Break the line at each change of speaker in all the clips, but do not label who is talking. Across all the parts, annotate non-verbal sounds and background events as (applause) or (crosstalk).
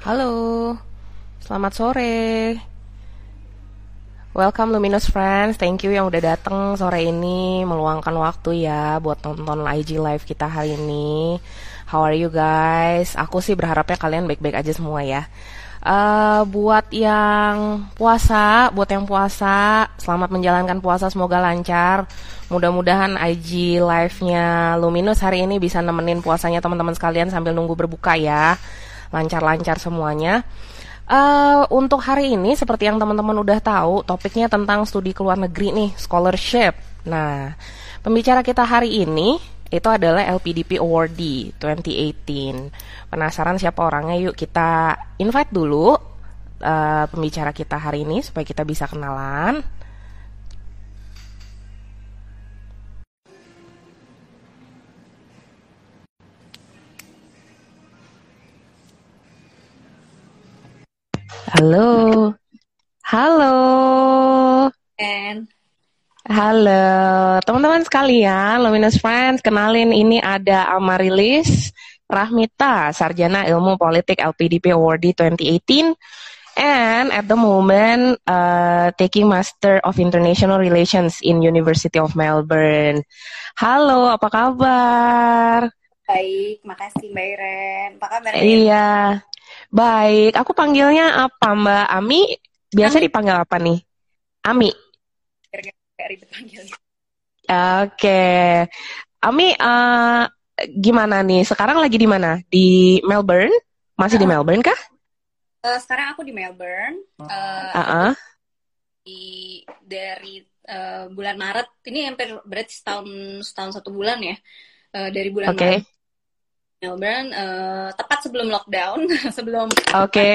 Halo, selamat sore. Welcome Luminous Friends, thank you yang udah datang sore ini meluangkan waktu ya buat nonton IG live kita hari ini. How are you guys? Aku sih berharapnya kalian baik-baik aja semua ya. Uh, buat yang puasa, buat yang puasa, selamat menjalankan puasa, semoga lancar. Mudah-mudahan IG live-nya Luminous hari ini bisa nemenin puasanya teman-teman sekalian sambil nunggu berbuka ya. Lancar-lancar semuanya. Uh, untuk hari ini, seperti yang teman-teman udah tahu, topiknya tentang studi ke luar negeri nih, scholarship. Nah, pembicara kita hari ini itu adalah LPDP Awardee 2018. Penasaran siapa orangnya? Yuk kita invite dulu uh, pembicara kita hari ini supaya kita bisa kenalan. Halo. Halo.
And
Halo, teman-teman sekalian, Luminous Friends, kenalin ini ada Amarilis Rahmita, Sarjana Ilmu Politik LPDP Awardee 2018, and at the moment uh, taking Master of International Relations in University of Melbourne. Halo, apa kabar?
Baik, makasih Mbak Iren. Apa kabar?
Iya, baik. Aku panggilnya apa Mbak Ami? Biasa Ami. dipanggil apa nih? Ami
ribet panggilnya.
Oke, Ami, uh, gimana nih? Sekarang lagi di mana? Di Melbourne? Masih uh, di Melbourne kah?
Uh, sekarang aku di Melbourne. Uh,
uh -uh.
Di dari uh, bulan Maret. Ini hampir berarti setahun setahun satu bulan ya. Uh, dari bulan
okay.
Maret. Melbourne, uh, tepat sebelum lockdown, (laughs) sebelum.
Oke. Okay.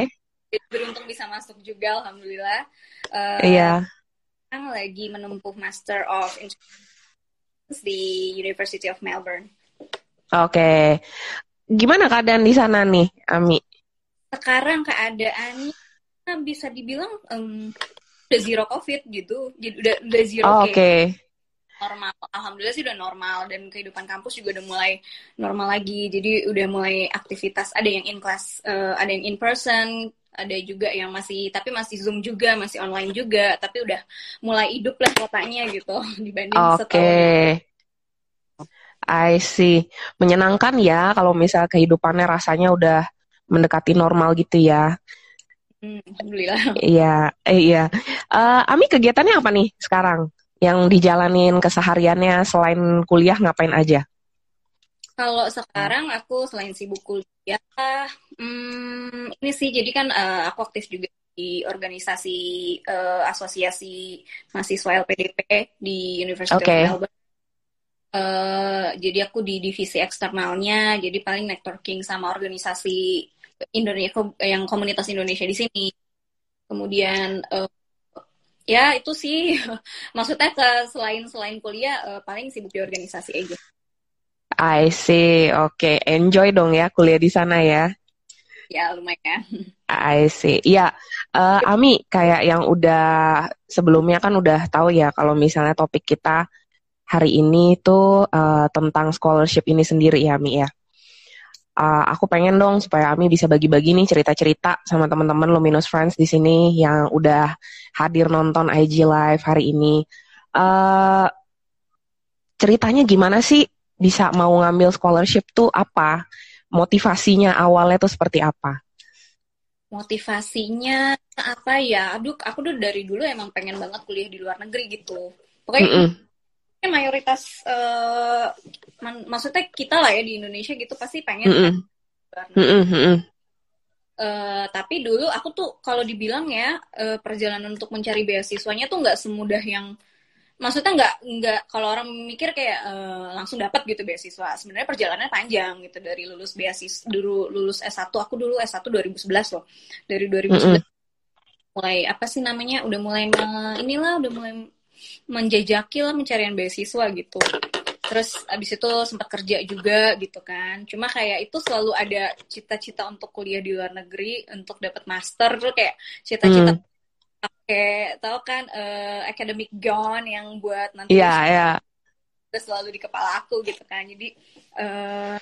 (laughs)
Beruntung bisa masuk juga, alhamdulillah.
Uh, iya
sekarang lagi menempuh Master of Insurance di University of Melbourne.
Oke. Okay. Gimana keadaan di sana nih, Ami?
Sekarang keadaannya bisa dibilang um, udah zero COVID gitu. Jadi udah udah zero
oh, Oke. Okay.
Normal. Alhamdulillah sih udah normal dan kehidupan kampus juga udah mulai normal lagi. Jadi udah mulai aktivitas ada yang in class, uh, ada yang in person, ada juga yang masih tapi masih zoom juga masih online juga tapi udah mulai hidup lah kotanya gitu (laughs) dibanding
okay. setahun I see menyenangkan ya kalau misal kehidupannya rasanya udah mendekati normal gitu ya
hmm, Alhamdulillah
iya eh, iya uh, Ami kegiatannya apa nih sekarang yang dijalanin kesehariannya selain kuliah ngapain aja
kalau sekarang aku selain sibuk kuliah, hmm, ini sih jadi kan uh, aku aktif juga di organisasi uh, asosiasi mahasiswa LPDP di University okay. of Melbourne. Uh, jadi aku di divisi eksternalnya, jadi paling networking sama organisasi Indonesia yang komunitas Indonesia di sini. Kemudian uh, ya itu sih (laughs) maksudnya ke selain selain kuliah uh, paling sibuk di organisasi aja.
I see, oke, okay. enjoy dong ya kuliah di sana ya.
Ya lumayan. (laughs)
I see, ya uh, Ami kayak yang udah sebelumnya kan udah tahu ya kalau misalnya topik kita hari ini tuh uh, tentang scholarship ini sendiri ya Ami ya. Uh, aku pengen dong supaya Ami bisa bagi-bagi nih cerita-cerita sama teman-teman Luminous Friends di sini yang udah hadir nonton IG Live hari ini. Uh, ceritanya gimana sih bisa mau ngambil scholarship tuh apa? Motivasinya awalnya tuh seperti apa?
Motivasinya apa ya? Aduh, aku tuh dari dulu emang pengen banget kuliah di luar negeri gitu. Pokoknya mm -mm. Mayoritas uh, maksudnya kita lah ya di Indonesia gitu pasti pengen mm -mm. Kan, mm -mm. Uh, tapi dulu aku tuh kalau dibilang ya uh, perjalanan untuk mencari beasiswanya tuh nggak semudah yang maksudnya nggak nggak kalau orang mikir kayak uh, langsung dapat gitu beasiswa sebenarnya perjalanannya panjang gitu dari lulus beasiswa dulu lulus S1 aku dulu S1 2011 loh dari 2011 mm -hmm. mulai apa sih namanya udah mulai inilah udah mulai menjajaki lah pencarian beasiswa gitu. Terus abis itu sempat kerja juga gitu kan. Cuma kayak itu selalu ada cita-cita untuk kuliah di luar negeri untuk dapat master tuh kayak cita-cita mm pakai tau kan uh, academic gown yang buat nanti
yeah, yeah.
terus selalu di kepala aku gitu kan. Jadi uh,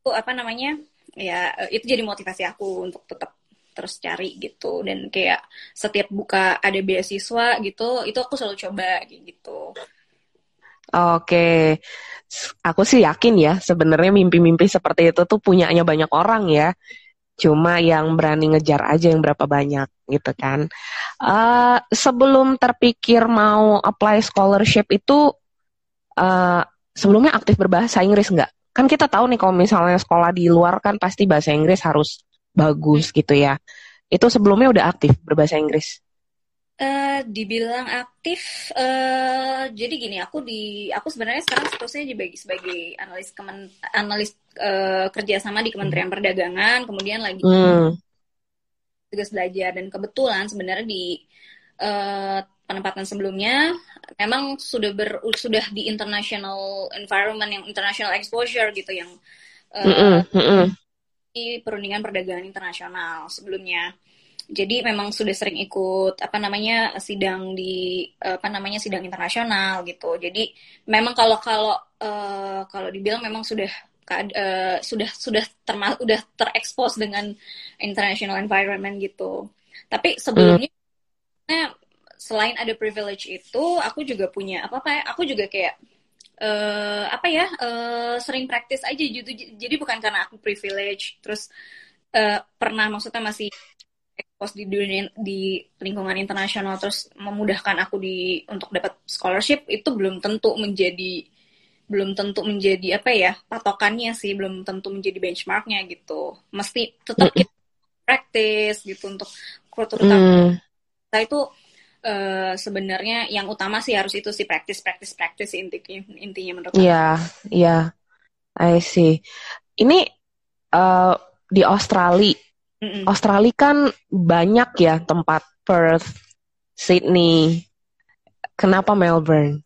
aku apa namanya ya uh, itu jadi motivasi aku untuk tetap terus cari gitu dan kayak setiap buka ada beasiswa gitu itu aku selalu coba gitu
Oke, aku sih yakin ya sebenarnya mimpi-mimpi seperti itu tuh punyanya banyak orang ya. Cuma yang berani ngejar aja yang berapa banyak gitu kan. Uh, sebelum terpikir mau apply scholarship itu uh, sebelumnya aktif berbahasa Inggris nggak? Kan kita tahu nih kalau misalnya sekolah di luar kan pasti bahasa Inggris harus bagus gitu ya. Itu sebelumnya udah aktif berbahasa Inggris?
Uh, dibilang aktif, uh, jadi gini, aku di, aku sebenarnya sekarang statusnya dibagi sebagai analis kemen, analis uh, kerjasama di Kementerian hmm. Perdagangan, kemudian lagi hmm. tugas belajar dan kebetulan sebenarnya di uh, penempatan sebelumnya memang sudah ber, sudah di international environment yang international exposure gitu yang uh, mm -mm. di perundingan perdagangan internasional sebelumnya. Jadi memang sudah sering ikut apa namanya sidang di apa namanya sidang internasional gitu. Jadi memang kalau kalau uh, kalau dibilang memang sudah uh, sudah sudah termal sudah terekspos dengan international environment gitu. Tapi sebelumnya mm. selain ada privilege itu aku juga punya apa apa ya aku juga kayak uh, apa ya uh, sering praktis aja gitu. Jadi bukan karena aku privilege terus uh, pernah maksudnya masih expose di dunia di lingkungan internasional terus memudahkan aku di untuk dapat scholarship itu belum tentu menjadi belum tentu menjadi apa ya patokannya sih belum tentu menjadi benchmarknya gitu. Mesti tetap kita praktis gitu untuk terutama mm. itu uh, sebenarnya yang utama sih harus itu sih praktis praktis praktis intinya intinya menurut
aku. Iya, iya. I see. Ini uh, di Australia Mm-mm. Australia kan banyak ya tempat Perth, Sydney. Kenapa Melbourne?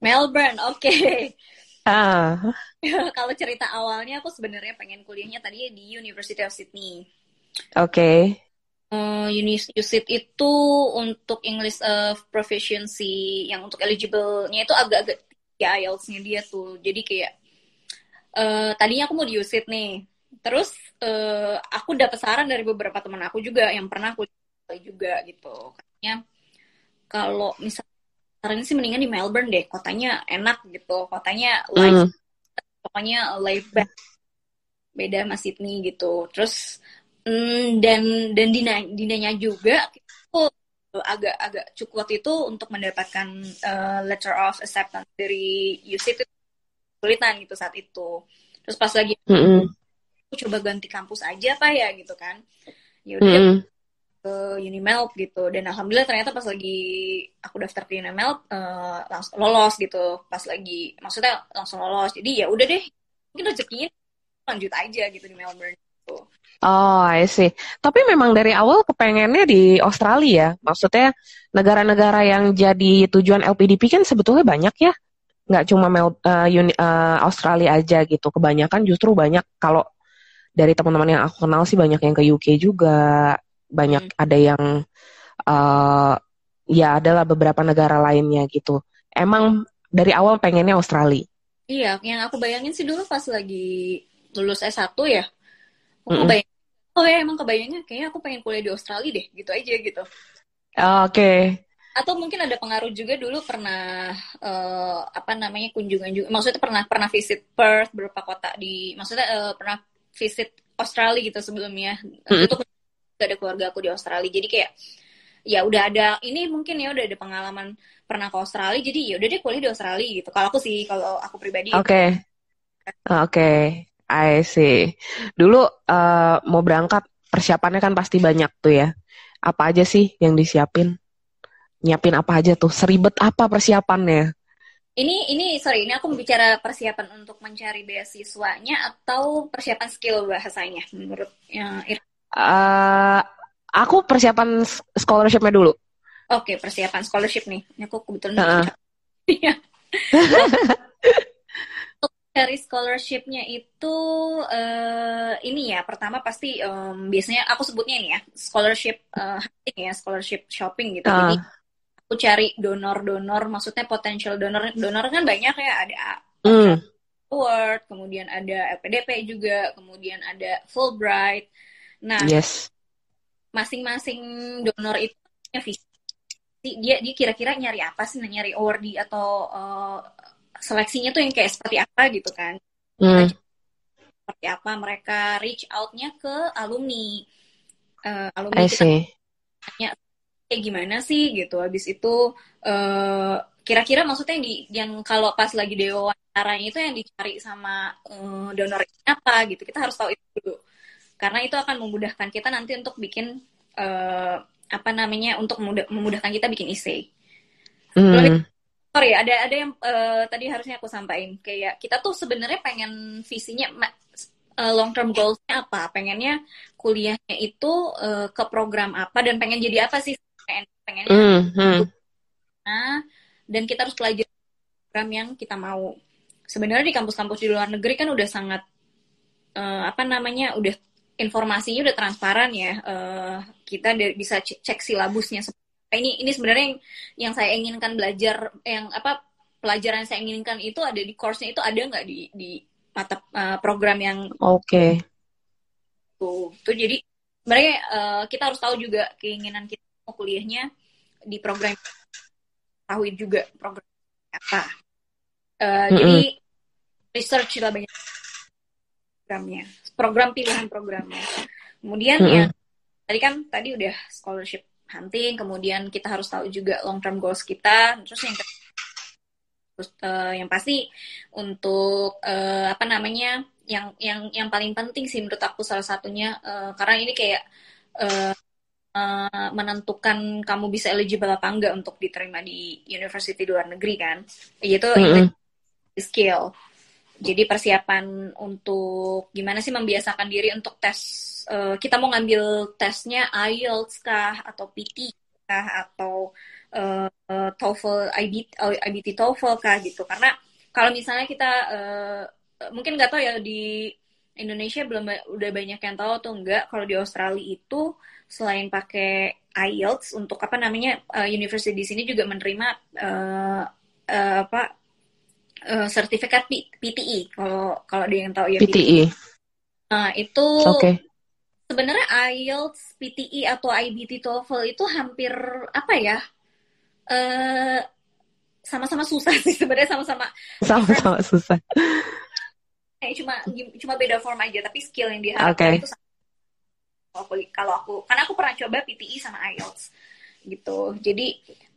Melbourne, oke. Okay. (laughs)
Ah. (laughs)
Kalau cerita awalnya aku sebenarnya pengen kuliahnya tadi di University of Sydney.
Oke. Okay.
Uh, USIT itu untuk English of Proficiency yang untuk eligible-nya itu agak-agak ya IELTS-nya dia tuh. Jadi kayak uh, tadinya aku mau di USIT nih. Terus uh, aku dapat saran dari beberapa teman aku juga yang pernah aku juga gitu. Katanya kalau misalnya sarannya sih mendingan di Melbourne deh. Kotanya enak gitu. Kotanya live mm. pokoknya live back beda sama Sydney gitu. Terus mm, dan dan dina dinanya juga aku agak agak cukup waktu itu untuk mendapatkan uh, letter of acceptance dari UC itu kesulitan gitu saat itu. Terus pas lagi mm -hmm aku coba ganti kampus aja apa ya gitu kan. Ya udah mm. ke Unimelp gitu. Dan alhamdulillah ternyata pas lagi aku daftar ke Unimelp uh, langsung lolos gitu. Pas lagi maksudnya langsung lolos. Jadi ya udah deh mungkin rezekinya lanjut aja gitu di Melbourne gitu.
Oh, I see. Tapi memang dari awal kepengennya di Australia ya. Maksudnya negara-negara yang jadi tujuan LPDP kan sebetulnya banyak ya. Nggak cuma Mel, uh, uni, uh, Australia aja gitu. Kebanyakan justru banyak kalau dari teman-teman yang aku kenal sih banyak yang ke UK juga, banyak hmm. ada yang uh, ya adalah beberapa negara lainnya gitu. Emang dari awal pengennya Australia.
Iya, yang aku bayangin sih dulu pas lagi lulus S1 ya. Aku mm -mm. oh ya emang kebayangnya kayaknya aku pengen kuliah di Australia deh, gitu aja gitu.
Oke. Okay.
Atau mungkin ada pengaruh juga dulu pernah uh, apa namanya kunjungan juga, maksudnya pernah pernah visit Perth beberapa kota di, maksudnya uh, pernah visit Australia gitu sebelumnya mm-hmm. itu ada keluarga aku di Australia jadi kayak ya udah ada ini mungkin ya udah ada pengalaman pernah ke Australia jadi ya udah deh kuliah di Australia gitu kalau aku sih kalau aku pribadi
oke okay. oke okay. I see. Dulu uh, mau berangkat persiapannya kan pasti banyak tuh ya. Apa aja sih yang disiapin? Nyiapin apa aja tuh? Seribet apa persiapannya?
Ini ini sorry ini aku bicara persiapan untuk mencari beasiswanya atau persiapan skill bahasanya menurut yang
uh, aku persiapan scholarshipnya dulu.
Oke okay, persiapan scholarship nih. Ini aku kebetulan uh -uh. (laughs) (laughs) dari scholarshipnya itu uh, ini ya pertama pasti um, biasanya aku sebutnya ini ya scholarship uh, hunting ya scholarship shopping gitu uh. jadi aku cari donor-donor, maksudnya potensial donor, donor kan banyak ya, ada mm. Award, kemudian ada LPDP juga, kemudian ada Fulbright. Nah, yes. masing-masing donor itu punya visi dia dia kira-kira nyari apa sih nyari awardee atau uh, seleksinya tuh yang kayak seperti apa gitu kan. Hmm. seperti apa mereka reach outnya ke alumni. Uh, alumni I kita tanya kayak gimana sih? gitu. Habis itu uh, kira-kira maksudnya yang di yang kalau pas lagi dewawancaranya itu yang dicari sama uh, donor apa gitu. Kita harus tahu itu dulu. Karena itu akan memudahkan kita nanti untuk bikin uh, apa namanya untuk memudahkan kita bikin essay. Mm. Sorry, ada ada yang uh, tadi harusnya aku sampaikan kayak kita tuh sebenarnya pengen visinya uh, long term goalsnya apa? Pengennya kuliahnya itu uh, ke program apa dan pengen jadi apa sih? Pengen pengennya mm -hmm. nah, dan kita harus pelajari program yang kita mau. Sebenarnya di kampus-kampus di luar negeri kan udah sangat uh, apa namanya udah informasinya udah transparan ya. Uh, kita bisa cek, cek silabusnya. Ini ini sebenarnya yang, yang saya inginkan belajar yang apa pelajaran yang saya inginkan itu ada di course-nya itu ada nggak di di mata uh, program yang
Oke. Okay.
Tuh, tuh jadi sebenarnya uh, kita harus tahu juga keinginan kita mau kuliahnya di program tahu juga program apa. Uh, mm -hmm. Jadi research lah banyak programnya program pilihan programnya. Kemudian mm -hmm. ya tadi kan tadi udah scholarship hunting, kemudian kita harus tahu juga long term goals kita. Terus yang terus uh, yang pasti untuk uh, apa namanya yang yang yang paling penting sih menurut aku salah satunya uh, karena ini kayak uh, uh, menentukan kamu bisa eligible apa enggak untuk diterima di university luar negeri kan yaitu mm -hmm. skill jadi persiapan untuk gimana sih membiasakan diri untuk tes uh, kita mau ngambil tesnya IELTS kah atau PT kah atau uh, TOEFL IBT, IBT TOEFL kah gitu. Karena kalau misalnya kita uh, mungkin nggak tahu ya di Indonesia belum udah banyak yang tahu atau enggak kalau di Australia itu selain pakai IELTS untuk apa namanya uh, university di sini juga menerima uh, uh, apa uh, sertifikat P PTE kalau kalau dia yang tahu ya
PTE.
Nah, itu okay. sebenarnya IELTS, PTE atau IBT TOEFL itu hampir apa ya? Uh, sama-sama susah (laughs) sih sebenarnya sama-sama
sama-sama susah.
Eh, cuma cuma beda form aja tapi skill yang diharapkan okay. itu sama. Kalau aku, kalau aku karena aku pernah coba PTE sama IELTS gitu. Jadi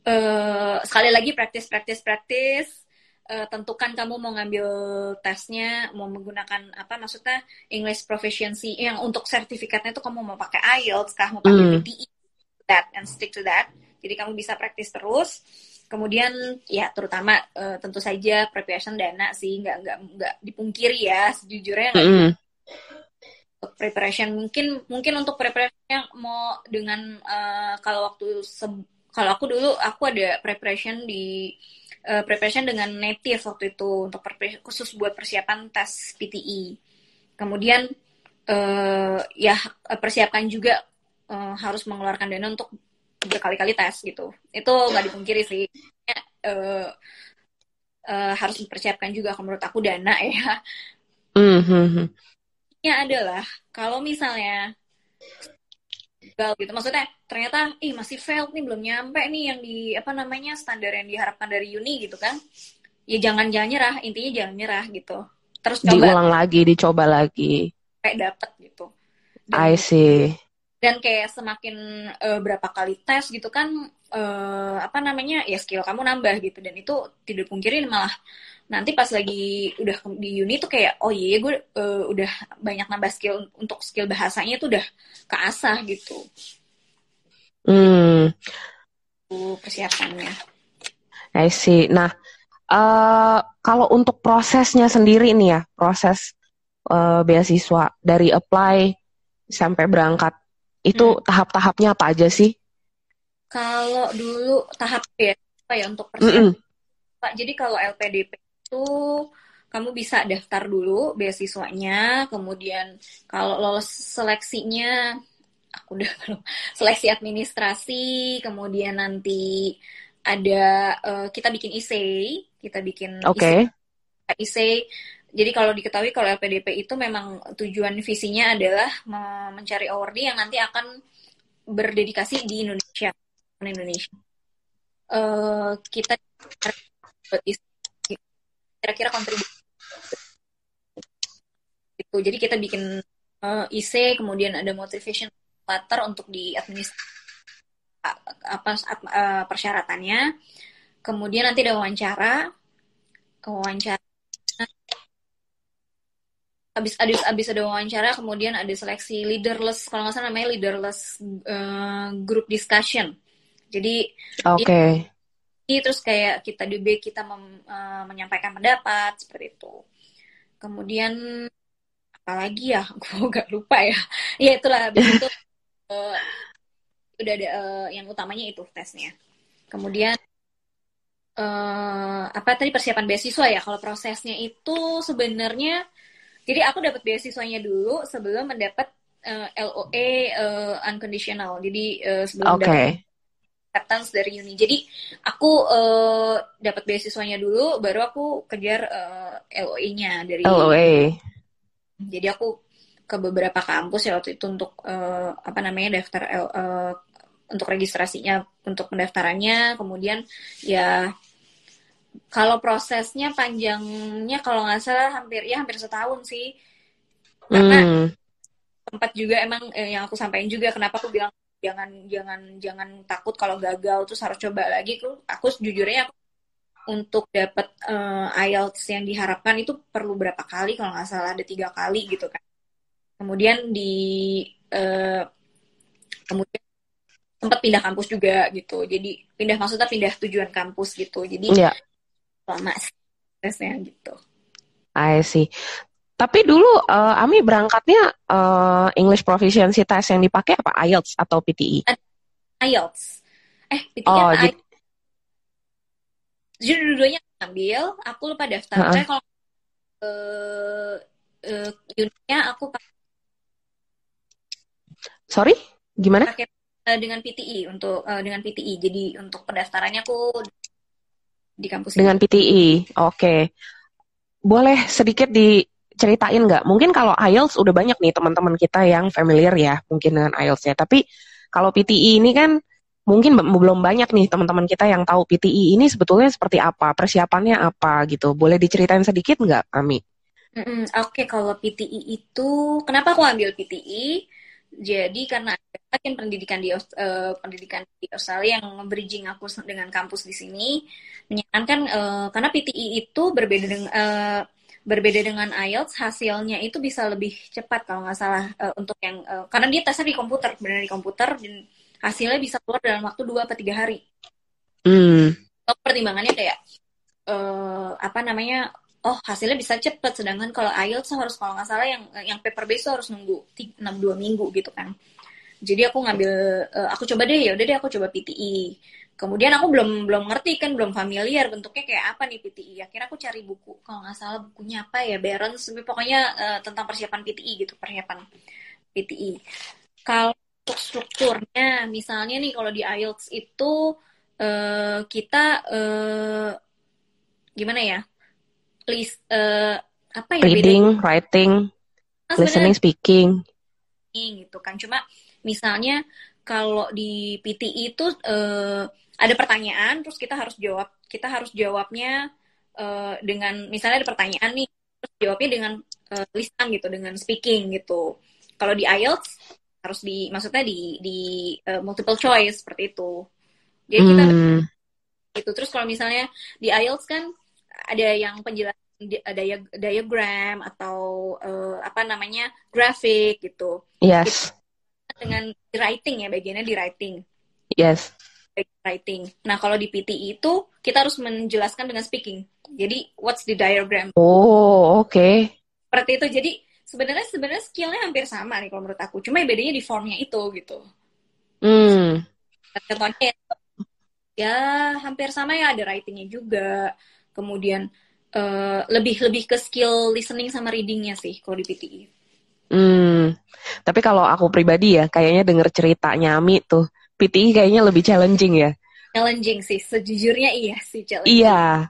uh, sekali lagi praktis praktis praktis uh, tentukan kamu mau ngambil tesnya, mau menggunakan apa maksudnya English proficiency yang untuk sertifikatnya itu kamu mau pakai IELTS kah, mau pakai mm. PTE, that and stick to that. Jadi kamu bisa praktis terus. Kemudian ya terutama uh, tentu saja preparation dana sih nggak nggak nggak dipungkiri ya sejujurnya mm. untuk preparation mungkin mungkin untuk preparation yang mau dengan uh, kalau waktu kalau aku dulu aku ada preparation di uh, preparation dengan native waktu itu untuk khusus buat persiapan tes PTE. Kemudian uh, ya persiapkan juga uh, harus mengeluarkan dana untuk berkali-kali tes gitu. Itu nggak dipungkiri sih. Uh, uh, harus dipersiapkan juga menurut aku dana (laughs) ya. Mm-hmm. Ya adalah kalau misalnya gagal gitu. Maksudnya ternyata ih masih failed nih belum nyampe nih yang di apa namanya standar yang diharapkan dari uni gitu kan. Ya jangan jangan nyerah intinya jangan nyerah gitu. Terus
coba diulang lagi dicoba lagi.
kayak dapet gitu.
Dan, I see.
dan kayak semakin uh, berapa kali tes gitu kan uh, apa namanya ya skill kamu nambah gitu. Dan itu tidak pungkirin malah nanti pas lagi udah di uni tuh kayak oh iya gue uh, udah banyak nambah skill untuk skill bahasanya tuh udah keasah gitu.
Hmm.
persiapannya.
I see. Nah, uh, kalau untuk prosesnya sendiri nih ya, proses uh, beasiswa dari apply sampai berangkat itu hmm. tahap-tahapnya apa aja sih?
Kalau dulu tahap ya, apa ya untuk persiapan. Mm -mm. Jadi kalau LPDP itu kamu bisa daftar dulu beasiswanya, kemudian kalau lolos seleksinya, aku udah (laughs) belum seleksi administrasi, kemudian nanti ada uh, kita bikin essay, kita bikin
okay.
essay. Jadi kalau diketahui kalau LPDP itu memang tujuan visinya adalah mencari awardee yang nanti akan berdedikasi di Indonesia, di Indonesia. Uh, kita kira-kira kontribusi itu. Jadi kita bikin uh, eh, IC, kemudian ada motivation letter untuk di administrasi apa uh, persyaratannya. Kemudian nanti ada wawancara, wawancara abis abis abis ada wawancara kemudian ada seleksi leaderless kalau nggak salah namanya leaderless uh, group discussion jadi
oke okay.
Terus kayak kita di B kita mem, uh, menyampaikan pendapat seperti itu. Kemudian apalagi ya? (laughs) Gue gak lupa ya. Ya itulah. Habis itu uh, (laughs) udah ada uh, yang utamanya itu tesnya. Kemudian uh, apa tadi persiapan beasiswa ya? Kalau prosesnya itu sebenarnya jadi aku dapat beasiswanya dulu sebelum mendapat uh, LOE uh, unconditional. Jadi uh, sebelum okay. dapat acceptance dari uni. Jadi aku uh, dapat beasiswanya dulu, baru aku kejar uh, LOE-nya dari
LOE.
Jadi aku ke beberapa kampus ya waktu itu untuk uh, apa namanya daftar uh, untuk registrasinya untuk pendaftarannya, kemudian ya kalau prosesnya panjangnya kalau nggak salah hampir ya hampir setahun sih karena hmm. tempat juga emang eh, yang aku sampaikan juga kenapa aku bilang jangan jangan jangan takut kalau gagal terus harus coba lagi. Tuh aku jujurnya aku, untuk dapat uh, IELTS yang diharapkan itu perlu berapa kali kalau nggak salah ada tiga kali gitu kan. Kemudian di uh, kemudian sempat pindah kampus juga gitu. Jadi pindah maksudnya pindah tujuan kampus gitu. Jadi yeah lama tesnya gitu.
I see. Tapi dulu uh, Ami berangkatnya uh, English Proficiency Test yang dipakai apa IELTS atau PTE?
IELTS. Eh, PTE oh? Jadi dua-duanya ambil, aku lupa daftar. Uh -uh. kalau uh, uh, unitnya aku pakai
Sorry, gimana?
Pakai uh, dengan PTE untuk uh, dengan PTE. Jadi untuk pendaftarannya aku di kampus
dengan PTI. Oke. Okay. Boleh sedikit diceritain nggak? Mungkin kalau IELTS udah banyak nih teman-teman kita yang familiar ya mungkin dengan IELTS ya. Tapi kalau PTI ini kan mungkin belum banyak nih teman-teman kita yang tahu PTI ini sebetulnya seperti apa, persiapannya apa gitu. Boleh diceritain sedikit nggak, Ami?
Mm -mm, Oke, okay, kalau PTI itu, kenapa aku ambil PTI? Jadi karena kan pendidikan di uh, pendidikan di Australia yang bridging aku dengan kampus di sini menyarankan uh, karena PTI itu berbeda dengan uh, berbeda dengan IELTS hasilnya itu bisa lebih cepat kalau nggak salah uh, untuk yang uh, karena dia tesnya di komputer benar di komputer dan hasilnya bisa keluar dalam waktu dua atau tiga hari.
Hmm.
pertimbangannya kayak uh, apa namanya oh hasilnya bisa cepet sedangkan kalau IELTS harus kalau nggak salah yang yang paper base harus nunggu enam dua minggu gitu kan jadi aku ngambil uh, aku coba deh ya udah deh aku coba PTI kemudian aku belum belum ngerti kan belum familiar bentuknya kayak apa nih PTI akhirnya aku cari buku kalau nggak salah bukunya apa ya Barons pokoknya uh, tentang persiapan PTI gitu persiapan PTI kalau untuk strukturnya misalnya nih kalau di IELTS itu uh, kita uh, gimana ya list uh, apa ya
reading, bedanya? writing, nah, listening, speaking.
gitu kan. Cuma misalnya kalau di PTI itu uh, ada pertanyaan terus kita harus jawab. Kita harus jawabnya uh, dengan misalnya ada pertanyaan nih, terus jawabnya dengan uh, lisan gitu, dengan speaking gitu. Kalau di IELTS harus di maksudnya di di uh, multiple choice seperti itu. Jadi kita hmm. itu terus kalau misalnya di IELTS kan ada yang penjelasan dia, diagram atau uh, apa namanya grafik gitu.
Yes.
Dengan writing ya bagiannya di writing.
Yes.
Writing. Nah kalau di PTI itu kita harus menjelaskan dengan speaking. Jadi what's the diagram?
Oh oke. Okay.
Seperti itu. Jadi sebenarnya sebenarnya skillnya hampir sama nih kalau menurut aku. Cuma bedanya di formnya itu gitu.
Hmm.
Contohnya ya hampir sama ya ada writingnya juga kemudian uh, lebih lebih ke skill listening sama readingnya sih kalau di PTI.
Hmm, tapi kalau aku pribadi ya kayaknya denger ceritanya Ami tuh PTI kayaknya lebih challenging ya.
Challenging sih, sejujurnya iya sih challenging.
Iya,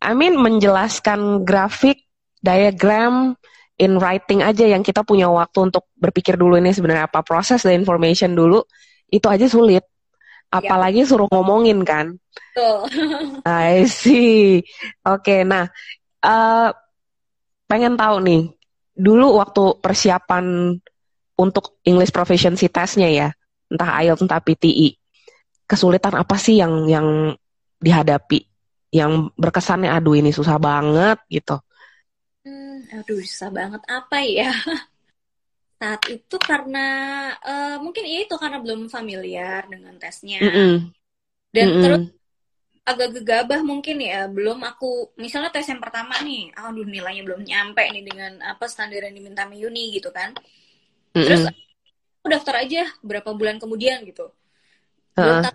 Amin menjelaskan grafik, diagram, in writing aja yang kita punya waktu untuk berpikir dulu ini sebenarnya apa proses dan information dulu itu aja sulit. Apalagi ya. suruh ngomongin kan.
Betul.
I see. Oke, okay, nah uh, pengen tahu nih, dulu waktu persiapan untuk English Proficiency Testnya ya, entah IELTS entah PTE, kesulitan apa sih yang yang dihadapi? Yang berkesannya aduh ini susah banget gitu.
Hmm, aduh susah banget apa ya? (laughs) Saat itu karena uh, mungkin ya itu karena belum familiar dengan tesnya. Mm -mm. Dan mm -mm. terus agak gegabah mungkin ya belum aku misalnya tes yang pertama nih aduh nilainya belum nyampe nih dengan apa standar yang diminta Uni gitu kan. Terus aku daftar aja berapa bulan kemudian gitu. Uh -uh.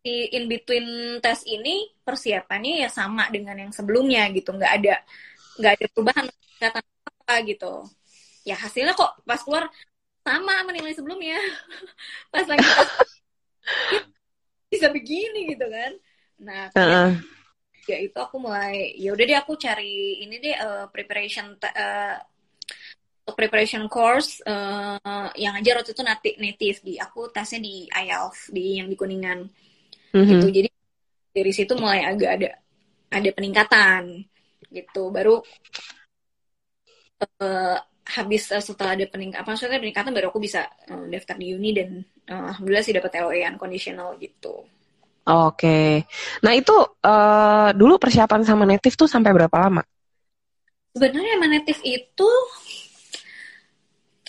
di in between tes ini persiapannya ya sama dengan yang sebelumnya gitu. Nggak ada nggak ada perubahan kata apa gitu. Ya hasilnya kok pas keluar sama sama nilai sebelumnya. (laughs) Pas lagi (laughs) bisa begini gitu kan Nah, uh-uh. ya itu aku mulai ya udah deh aku cari ini deh uh, preparation uh, preparation course uh, yang aja waktu itu native, native. Di aku tesnya di IELTS di yang di kuningan. Mm-hmm. gitu. Jadi dari situ mulai agak ada ada peningkatan. Gitu. Baru uh, habis uh, setelah ada peningkatan apa maksudnya peningkatan baru aku bisa uh, daftar di uni dan uh, alhamdulillah sih dapat LOE unconditional gitu
Oke. Nah itu uh, dulu persiapan sama native tuh sampai berapa lama?
Sebenarnya sama native itu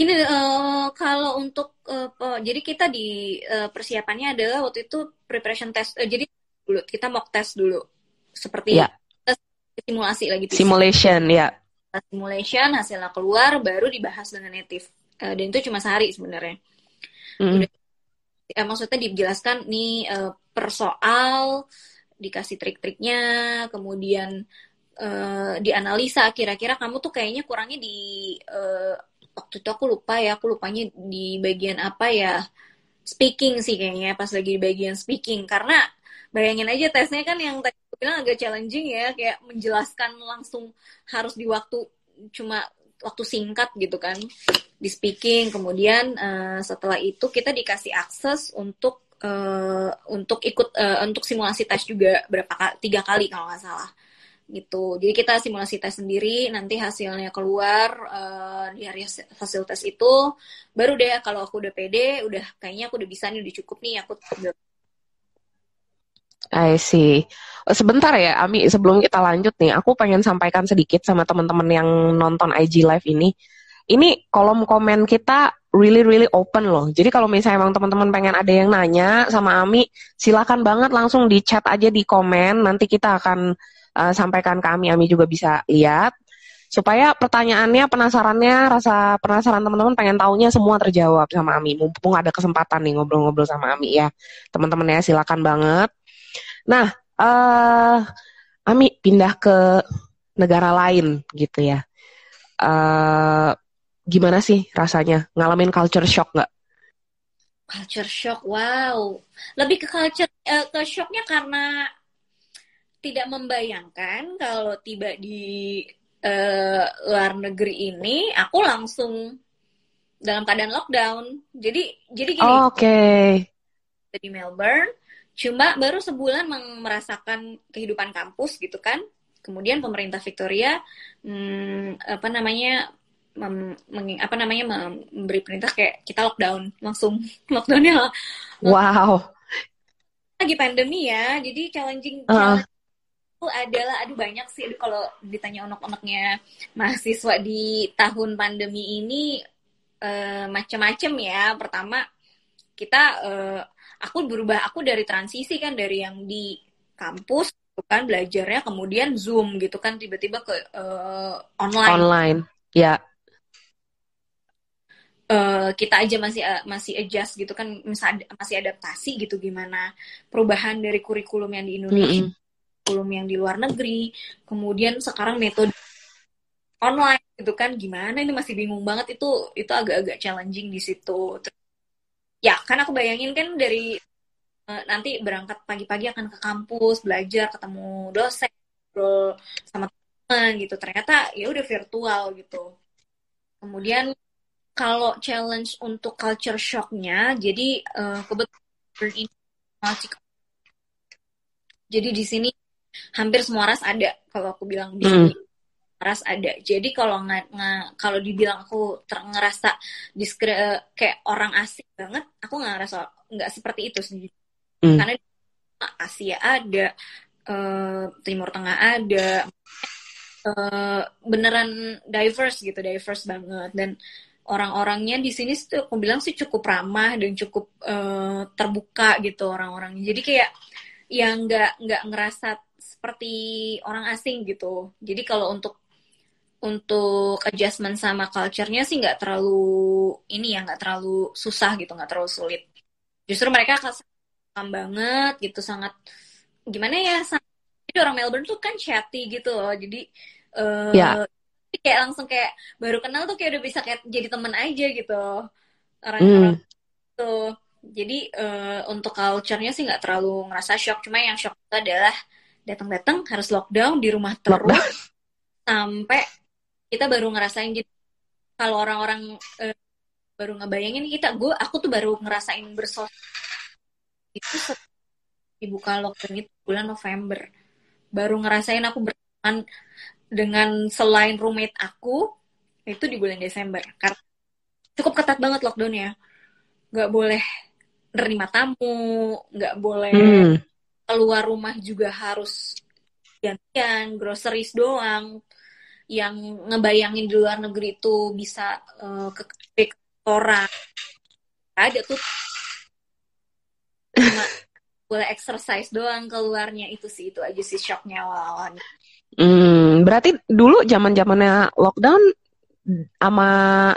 gini uh, kalau untuk uh, jadi kita di uh, persiapannya adalah waktu itu preparation test uh, jadi dulu kita mock test dulu seperti
ya.
tes simulasi lagi
simulation ya
simulation hasilnya keluar baru dibahas dengan native uh, dan itu cuma sehari sebenarnya mm. Udah, ya, maksudnya dijelaskan nih uh, persoal dikasih trik-triknya kemudian uh, dianalisa kira-kira kamu tuh kayaknya kurangnya di uh, waktu itu aku lupa ya aku lupanya di bagian apa ya speaking sih kayaknya pas lagi di bagian speaking karena bayangin aja tesnya kan yang tadi aku bilang agak challenging ya kayak menjelaskan langsung harus di waktu cuma waktu singkat gitu kan di speaking kemudian uh, setelah itu kita dikasih akses untuk uh, untuk ikut uh, untuk simulasi tes juga berapa tiga kali kalau nggak salah gitu jadi kita simulasi tes sendiri nanti hasilnya keluar uh, di hari hasil tes itu baru deh kalau aku udah pede udah kayaknya aku udah bisa nih udah cukup nih aku
I see. Sebentar ya, Ami, sebelum kita lanjut nih, aku pengen sampaikan sedikit sama teman-teman yang nonton IG Live ini. Ini kolom komen kita really really open loh. Jadi kalau misalnya emang teman-teman pengen ada yang nanya sama Ami, silakan banget langsung di chat aja di komen. Nanti kita akan uh, sampaikan ke Ami, Ami juga bisa lihat. Supaya pertanyaannya, penasarannya, rasa penasaran teman-teman pengen taunya semua terjawab sama Ami. Mumpung ada kesempatan nih ngobrol-ngobrol sama Ami ya. Teman-teman ya silakan banget. Nah, uh, Ami pindah ke negara lain gitu ya. Uh, gimana sih rasanya ngalamin culture shock nggak?
Culture shock, wow. Lebih ke culture uh, ke shocknya karena tidak membayangkan kalau tiba di uh, luar negeri ini, aku langsung dalam keadaan lockdown. Jadi jadi gini.
Oh, Oke. Okay.
Di Melbourne, cuma baru sebulan merasakan kehidupan kampus gitu kan. Kemudian pemerintah Victoria, hmm, apa namanya mem, meng, apa namanya memberi perintah kayak kita lockdown langsung (laughs) lockdownnya
wow.
Lagi pandemi ya jadi challenging, uh. itu adalah aduh banyak sih kalau ditanya unek-uneknya mahasiswa di tahun pandemi ini uh, macam-macam ya. Pertama kita uh, aku berubah aku dari transisi kan dari yang di kampus kan belajarnya kemudian zoom gitu kan tiba-tiba ke uh, online.
Online ya
uh, kita aja masih uh, masih adjust gitu kan masih adaptasi gitu gimana perubahan dari kurikulum yang di Indonesia, mm -hmm. kurikulum yang di luar negeri, kemudian sekarang metode online gitu kan gimana ini masih bingung banget itu itu agak-agak challenging di situ. Ya kan aku bayangin kan dari uh, nanti berangkat pagi-pagi akan ke kampus belajar ketemu dosen, sama teman gitu ternyata ya udah virtual gitu. Kemudian kalau challenge untuk culture shocknya, jadi uh, kebetulan ini jadi di sini hampir semua ras ada. Kalau aku bilang di sini hmm. ras ada. Jadi kalau nggak kalau dibilang aku ter ngerasa diskre kayak orang asing banget, aku nggak ngerasa nggak seperti itu sendiri. Hmm. Karena Asia ada, uh, Timur Tengah ada, uh, beneran diverse gitu, diverse banget dan orang-orangnya di sini tuh aku bilang sih cukup ramah dan cukup uh, terbuka gitu orang-orangnya. Jadi kayak yang nggak nggak ngerasa seperti orang asing gitu. Jadi kalau untuk untuk adjustment sama culture-nya sih nggak terlalu ini ya nggak terlalu susah gitu nggak terlalu sulit. Justru mereka akan banget gitu sangat gimana ya jadi orang Melbourne tuh kan chatty gitu loh jadi uh, ya. Kayak langsung kayak baru kenal tuh kayak udah bisa kayak jadi temen aja gitu. Orang-orang mm. tuh jadi uh, untuk culture-nya sih nggak terlalu ngerasa shock. Cuma yang shock itu adalah datang-datang harus lockdown di rumah terus lockdown. (laughs) sampai kita baru ngerasain gitu. Kalau orang-orang uh, baru ngebayangin kita gue aku tuh baru ngerasain bersos itu dibuka lockdown itu bulan November. Baru ngerasain aku berteman dengan selain roommate aku itu di bulan Desember. Karena cukup ketat banget lockdownnya nggak boleh nerima tamu nggak boleh hmm. keluar rumah juga harus gantian groceries doang. Yang ngebayangin di luar negeri itu bisa uh, ke restoran. Ada tuh. Cuma (laughs) boleh exercise doang keluarnya. Itu sih itu aja sih shocknya awal
Hmm, berarti dulu zaman zamannya lockdown sama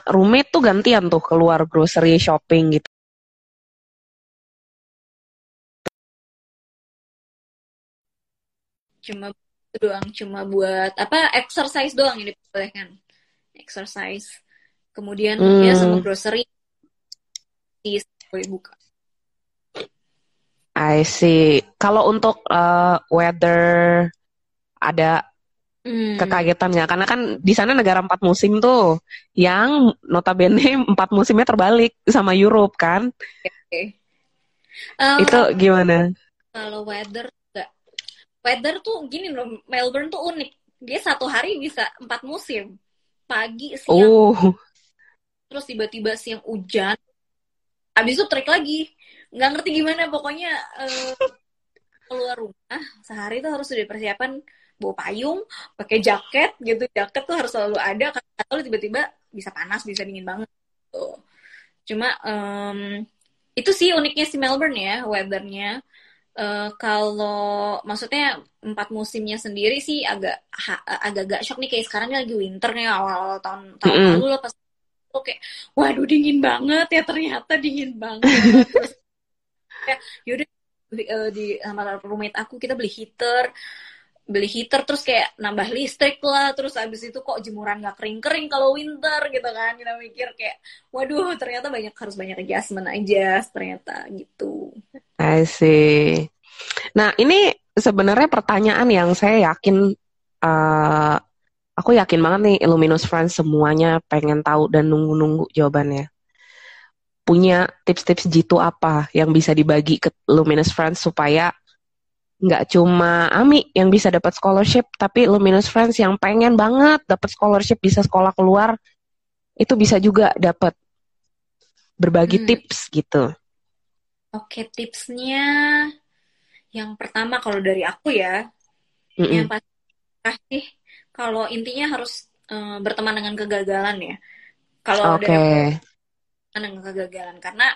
roommate tuh gantian tuh keluar grocery shopping gitu.
Cuma doang, cuma buat apa exercise doang yang diperbolehkan. Exercise. Kemudian hmm. ya sama grocery boleh buka.
I see. Kalau untuk uh, weather ada hmm. kekagetan nggak? Karena kan di sana negara empat musim tuh, yang notabene (laughs) empat musimnya terbalik sama Europe kan? Okay. Um, Itu gimana?
Kalau weather enggak. Weather tuh gini loh, Melbourne tuh unik. Dia satu hari bisa empat musim. Pagi, siang, oh. terus tiba-tiba siang hujan. Habis itu trik lagi nggak ngerti gimana pokoknya uh, keluar rumah sehari itu harus sudah persiapan bawa payung pakai jaket gitu. Jaket tuh harus selalu ada kalau tiba-tiba bisa panas bisa dingin banget tuh cuma um, itu sih uniknya si Melbourne ya weathernya. Uh, kalau maksudnya empat musimnya sendiri sih agak agak-agak shock nih. Kayak sekarang lagi winter nih awal tahun tahun mm -hmm. lalu lah pas kayak waduh dingin banget ya ternyata dingin banget. Terus (laughs) kayak yaudah uh, di sama roommate aku kita beli heater beli heater terus kayak nambah listrik lah terus abis itu kok jemuran nggak kering kering kalau winter gitu kan kita mikir kayak waduh ternyata banyak harus banyak adjustment aja ternyata gitu.
I see. Nah ini sebenarnya pertanyaan yang saya yakin uh, aku yakin banget nih Illuminous Friends semuanya pengen tahu dan nunggu-nunggu jawabannya punya tips-tips jitu apa yang bisa dibagi ke Luminous Friends supaya nggak cuma Ami yang bisa dapat scholarship, tapi Luminous Friends yang pengen banget dapat scholarship bisa sekolah keluar itu bisa juga dapat berbagi hmm. tips gitu.
Oke, tipsnya yang pertama kalau dari aku ya, mm -mm. yang pasti kalau intinya harus uh, berteman dengan kegagalan ya. Kalau okay. dari dengan kegagalan karena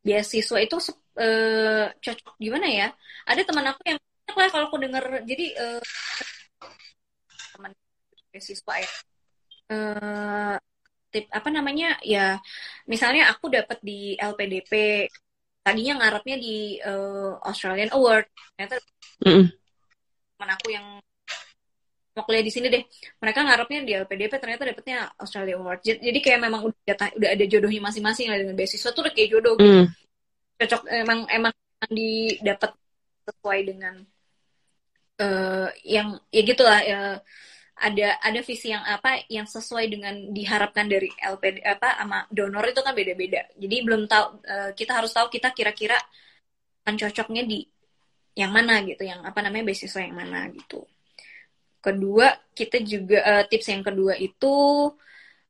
beasiswa itu uh, cocok gimana ya? Ada teman aku yang lah kalau aku dengar jadi uh, teman beasiswa ya. Uh, tip apa namanya? Ya misalnya aku dapat di LPDP tadinya ngarepnya di uh, Australian Award. Ternyata mm -hmm. teman aku yang mau kuliah di sini deh. Mereka ngarepnya di LPDP ternyata dapetnya Australia Award. Jadi kayak memang udah udah ada jodohnya masing-masing lah dengan beasiswa tuh udah kayak jodoh gitu. Mm. Cocok emang emang didapat sesuai dengan uh, yang ya gitulah ya ada ada visi yang apa yang sesuai dengan diharapkan dari LPD apa sama donor itu kan beda-beda. Jadi belum tahu uh, kita harus tahu kita kira-kira akan cocoknya di yang mana gitu, yang apa namanya beasiswa yang mana gitu. Kedua, kita juga uh, tips yang kedua itu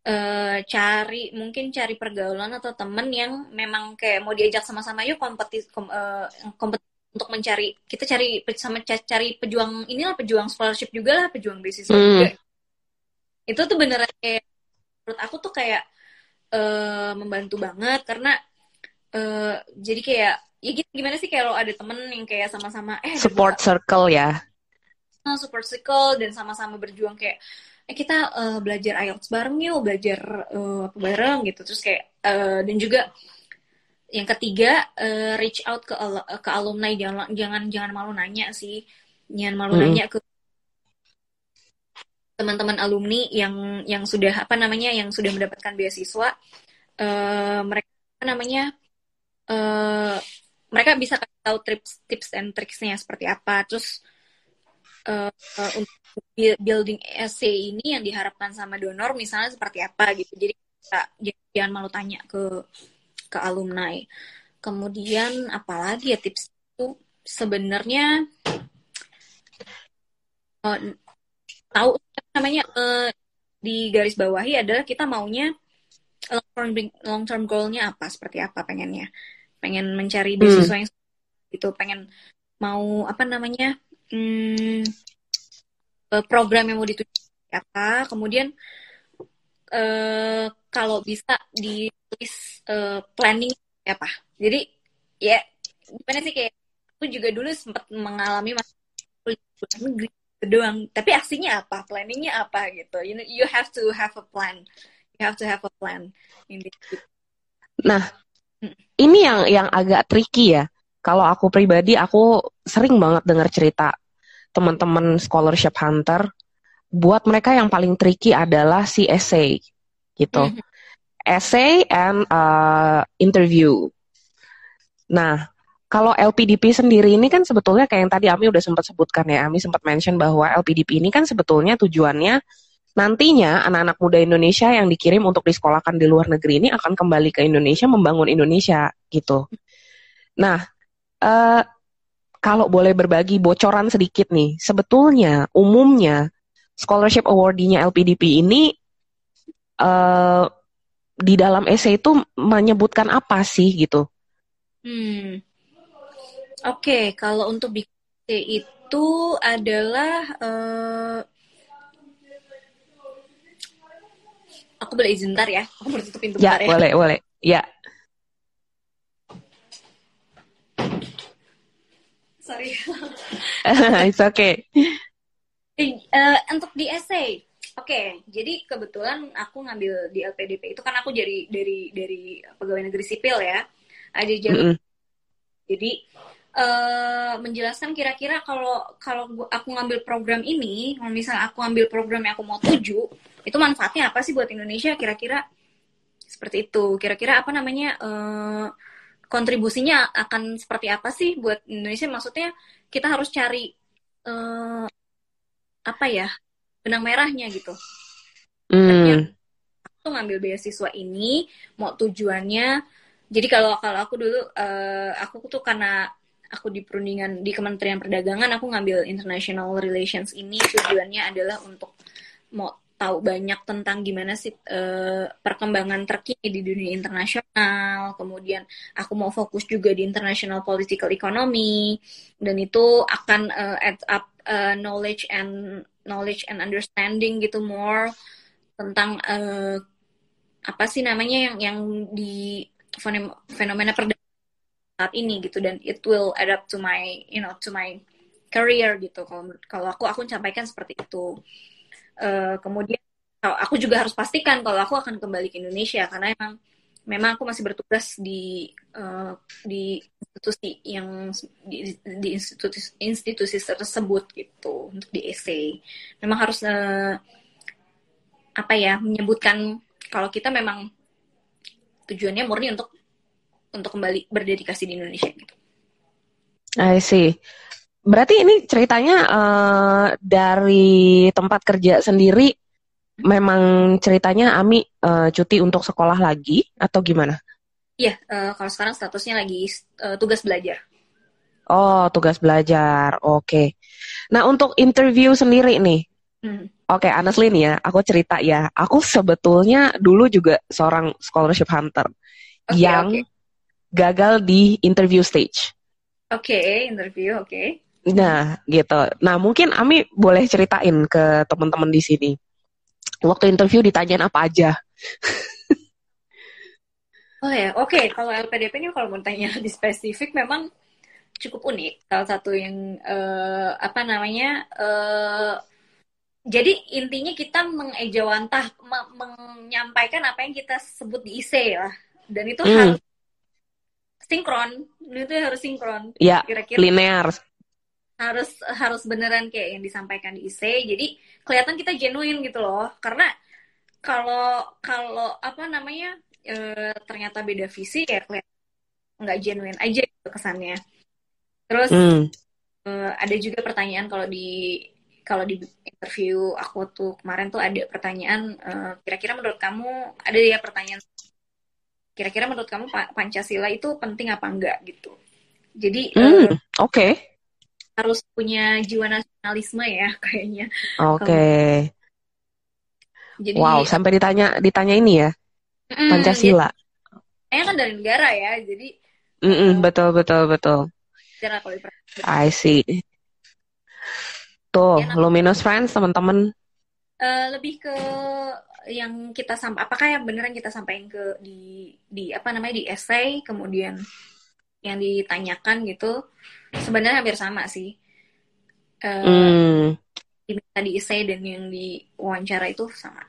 uh, cari mungkin cari pergaulan atau temen yang memang kayak mau diajak sama-sama yuk kompetis kom, uh, kompetis untuk mencari kita cari sama cari pejuang inilah pejuang scholarship juga lah pejuang beasiswa hmm. juga itu tuh beneran kayak menurut aku tuh kayak uh, membantu banget karena uh, jadi kayak ya gimana sih kalau ada temen yang kayak sama-sama
eh support circle ya
nah, support circle dan sama-sama berjuang kayak eh kita uh, belajar IELTS bareng yuk belajar uh, apa bareng gitu. Terus kayak uh, dan juga yang ketiga uh, reach out ke ke alumni. Jangan jangan jangan malu nanya sih. Jangan malu hmm. nanya ke teman-teman alumni yang yang sudah apa namanya yang sudah mendapatkan beasiswa. Uh, mereka apa namanya uh, mereka bisa tahu tips tips and tricksnya seperti apa. Terus uh, uh, untuk building essay ini yang diharapkan sama donor misalnya seperti apa gitu jadi jangan malu tanya ke ke alumni. Kemudian apalagi ya tips itu sebenarnya uh, tahu namanya uh, di garis bawahi adalah kita maunya long term long term goalnya apa seperti apa pengennya pengen mencari hmm. beasiswa hmm. yang itu pengen mau apa namanya hmm, eh, program yang mau dituju apa kemudian uh, kalau bisa ditulis uh, planning apa. Jadi ya gimana sih kayak aku juga dulu sempat mengalami masalah negeri doang. Tapi aksinya apa? Planningnya apa gitu? You know, you have to have a plan. You have to have a plan in this.
Nah, hmm. ini yang yang agak tricky ya. Kalau aku pribadi, aku sering banget dengar cerita teman-teman scholarship hunter. Buat mereka yang paling tricky adalah si essay gitu. Mm -hmm. Essay and uh, interview. Nah, kalau LPDP sendiri ini kan sebetulnya kayak yang tadi Ami udah sempat sebutkan ya, Ami sempat mention bahwa LPDP ini kan sebetulnya tujuannya nantinya anak-anak muda Indonesia yang dikirim untuk disekolahkan di luar negeri ini akan kembali ke Indonesia membangun Indonesia gitu. Nah, uh, kalau boleh berbagi bocoran sedikit nih, sebetulnya umumnya scholarship awardee-nya LPDP ini uh, di dalam essay itu menyebutkan apa sih gitu?
Hmm. Oke, okay, kalau untuk bikin itu adalah uh, aku boleh izin ntar ya, aku boleh tutup pintu
ya, ya. Boleh, boleh. Ya.
Sorry. (laughs)
It's okay.
Uh, untuk di essay, Oke, okay, jadi kebetulan aku ngambil di LPDP itu kan aku jadi dari dari pegawai negeri sipil ya. Ada jalur. Mm -hmm. Jadi uh, menjelaskan kira-kira kalau kalau aku ngambil program ini, misalnya aku ngambil program yang aku mau tuju, itu manfaatnya apa sih buat Indonesia? Kira-kira seperti itu. Kira-kira apa namanya? Uh, kontribusinya akan seperti apa sih buat Indonesia? Maksudnya kita harus cari uh, apa ya? benang merahnya gitu. Hmm. Aku ngambil beasiswa ini mau tujuannya. Jadi kalau kalau aku dulu uh, aku tuh karena aku di perundingan di Kementerian Perdagangan aku ngambil international relations ini tujuannya adalah untuk mau tahu banyak tentang gimana sih uh, perkembangan terkini di dunia internasional. Kemudian aku mau fokus juga di international political economy. Dan itu akan uh, add up uh, knowledge and knowledge and understanding gitu more tentang uh, apa sih namanya yang yang di fenomena perdagangan saat ini gitu. Dan it will adapt to my you know to my career gitu. Kalau kalau aku aku sampaikan seperti itu uh, kemudian aku juga harus pastikan kalau aku akan kembali ke Indonesia karena emang memang aku masih bertugas di uh, di institusi yang di, di institusi institusi tersebut gitu untuk di essay memang harus uh, apa ya menyebutkan kalau kita memang tujuannya murni untuk untuk kembali berdedikasi di Indonesia gitu.
I see. Berarti ini ceritanya uh, dari tempat kerja sendiri memang ceritanya Ami uh, cuti untuk sekolah lagi atau gimana?
Iya, uh, kalau sekarang statusnya lagi uh, tugas belajar.
Oh, tugas belajar. Oke. Okay. Nah, untuk interview sendiri nih. Hmm. Oke, okay, honestly nih ya, aku cerita ya. Aku sebetulnya dulu juga seorang scholarship hunter okay, yang okay. gagal di interview stage.
Oke, okay, interview, oke. Okay.
Nah, gitu. Nah, mungkin Ami boleh ceritain ke teman-teman di sini. Waktu interview ditanyain apa aja? (laughs)
oh ya, oke. Okay. Kalau LPDP ini kalau mau tanya di spesifik memang cukup unik. Salah satu yang uh, apa namanya uh, jadi intinya kita mengejawantah me menyampaikan apa yang kita sebut di IC lah dan itu hmm. harus sinkron itu harus sinkron
ya kira-kira linear
harus harus beneran kayak yang disampaikan di IC jadi kelihatan kita genuine gitu loh karena kalau kalau apa namanya e, ternyata beda visi ya kelihatan nggak genuine aja gitu kesannya Terus hmm. uh, ada juga pertanyaan kalau di kalau di interview aku tuh kemarin tuh ada pertanyaan eh, kira-kira menurut kamu ada ya pertanyaan kira-kira menurut kamu Pancasila itu penting apa enggak gitu. Jadi
hmm, uh, oke. Okay.
Harus punya jiwa nasionalisme ya (laughs) kayaknya.
Oke. Okay. Jadi Wow, sampai ditanya ditanya ini ya. Mm, Pancasila.
Kayaknya kan dari negara ya, jadi
mm -mm, betul betul betul kalau I see. Tuh, ya, Luminous Friends teman-teman.
Uh, lebih ke yang kita sampai apakah yang beneran kita sampaikan ke di di apa namanya di essay kemudian yang ditanyakan gitu sebenarnya hampir sama sih uh, mm. diminta di essay dan yang di wawancara itu sama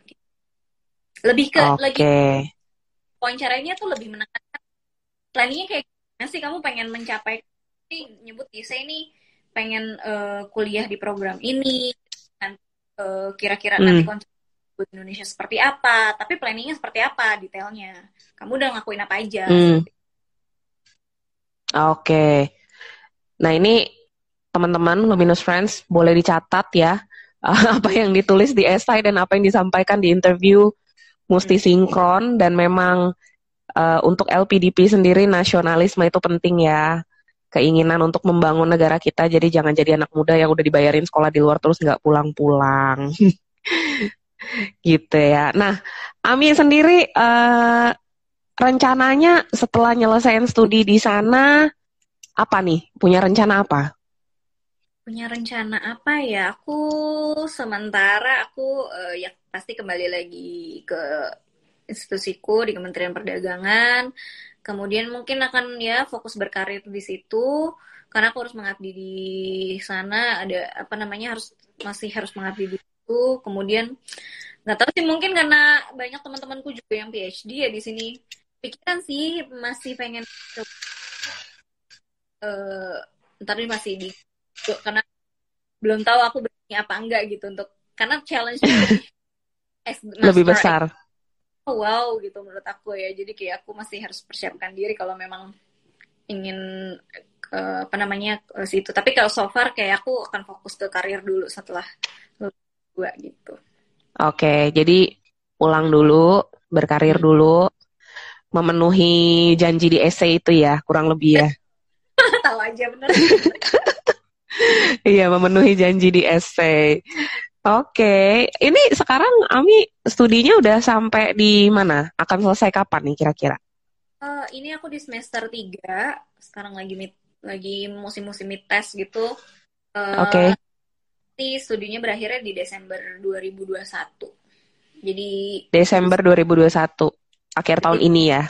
lebih ke okay. lagi wawancaranya tuh lebih menekankan planningnya kayak gimana sih kamu pengen mencapai nih nyebut di saya ini pengen uh, kuliah di program ini dan uh, kira-kira hmm. nanti konsep Indonesia seperti apa tapi planningnya seperti apa detailnya kamu udah ngakuin apa aja hmm.
Oke okay. nah ini teman-teman Luminous Friends boleh dicatat ya (laughs) apa yang ditulis di esai dan apa yang disampaikan di interview mesti hmm. sinkron dan memang uh, untuk LPDP sendiri nasionalisme itu penting ya keinginan untuk membangun negara kita jadi jangan jadi anak muda yang udah dibayarin sekolah di luar terus nggak pulang-pulang (laughs) gitu ya nah Ami sendiri uh, rencananya setelah nyelesain studi di sana apa nih? Punya rencana apa?
Punya rencana apa ya? Aku sementara aku uh, ya pasti kembali lagi ke institusiku di Kementerian Perdagangan. Kemudian mungkin akan ya fokus berkarir di situ. Karena aku harus mengabdi di sana. Ada apa namanya harus masih harus mengabdi di situ. Kemudian nggak tahu sih mungkin karena banyak teman-temanku juga yang PhD ya di sini pikiran sih masih pengen uh, ntar ini masih di karena belum tahu aku berani apa enggak gitu untuk karena challenge (laughs)
lebih besar.
Oh, wow gitu menurut aku ya. Jadi kayak aku masih harus persiapkan diri kalau memang ingin uh, apa namanya ke situ. Tapi kalau so far kayak aku akan fokus ke karir dulu setelah dua gitu.
Oke jadi pulang dulu berkarir hmm. dulu memenuhi janji di essay itu ya kurang lebih ya (laughs)
tahu aja bener (laughs)
iya memenuhi janji di essay Oke, ini sekarang Ami studinya udah sampai di mana? Akan selesai kapan nih kira-kira?
Uh, ini aku di semester 3, sekarang lagi mid, lagi musim-musim mid test gitu.
Uh, Oke. Okay.
Nanti studinya berakhirnya di Desember 2021. Jadi
Desember 2021, akhir tahun ini ya.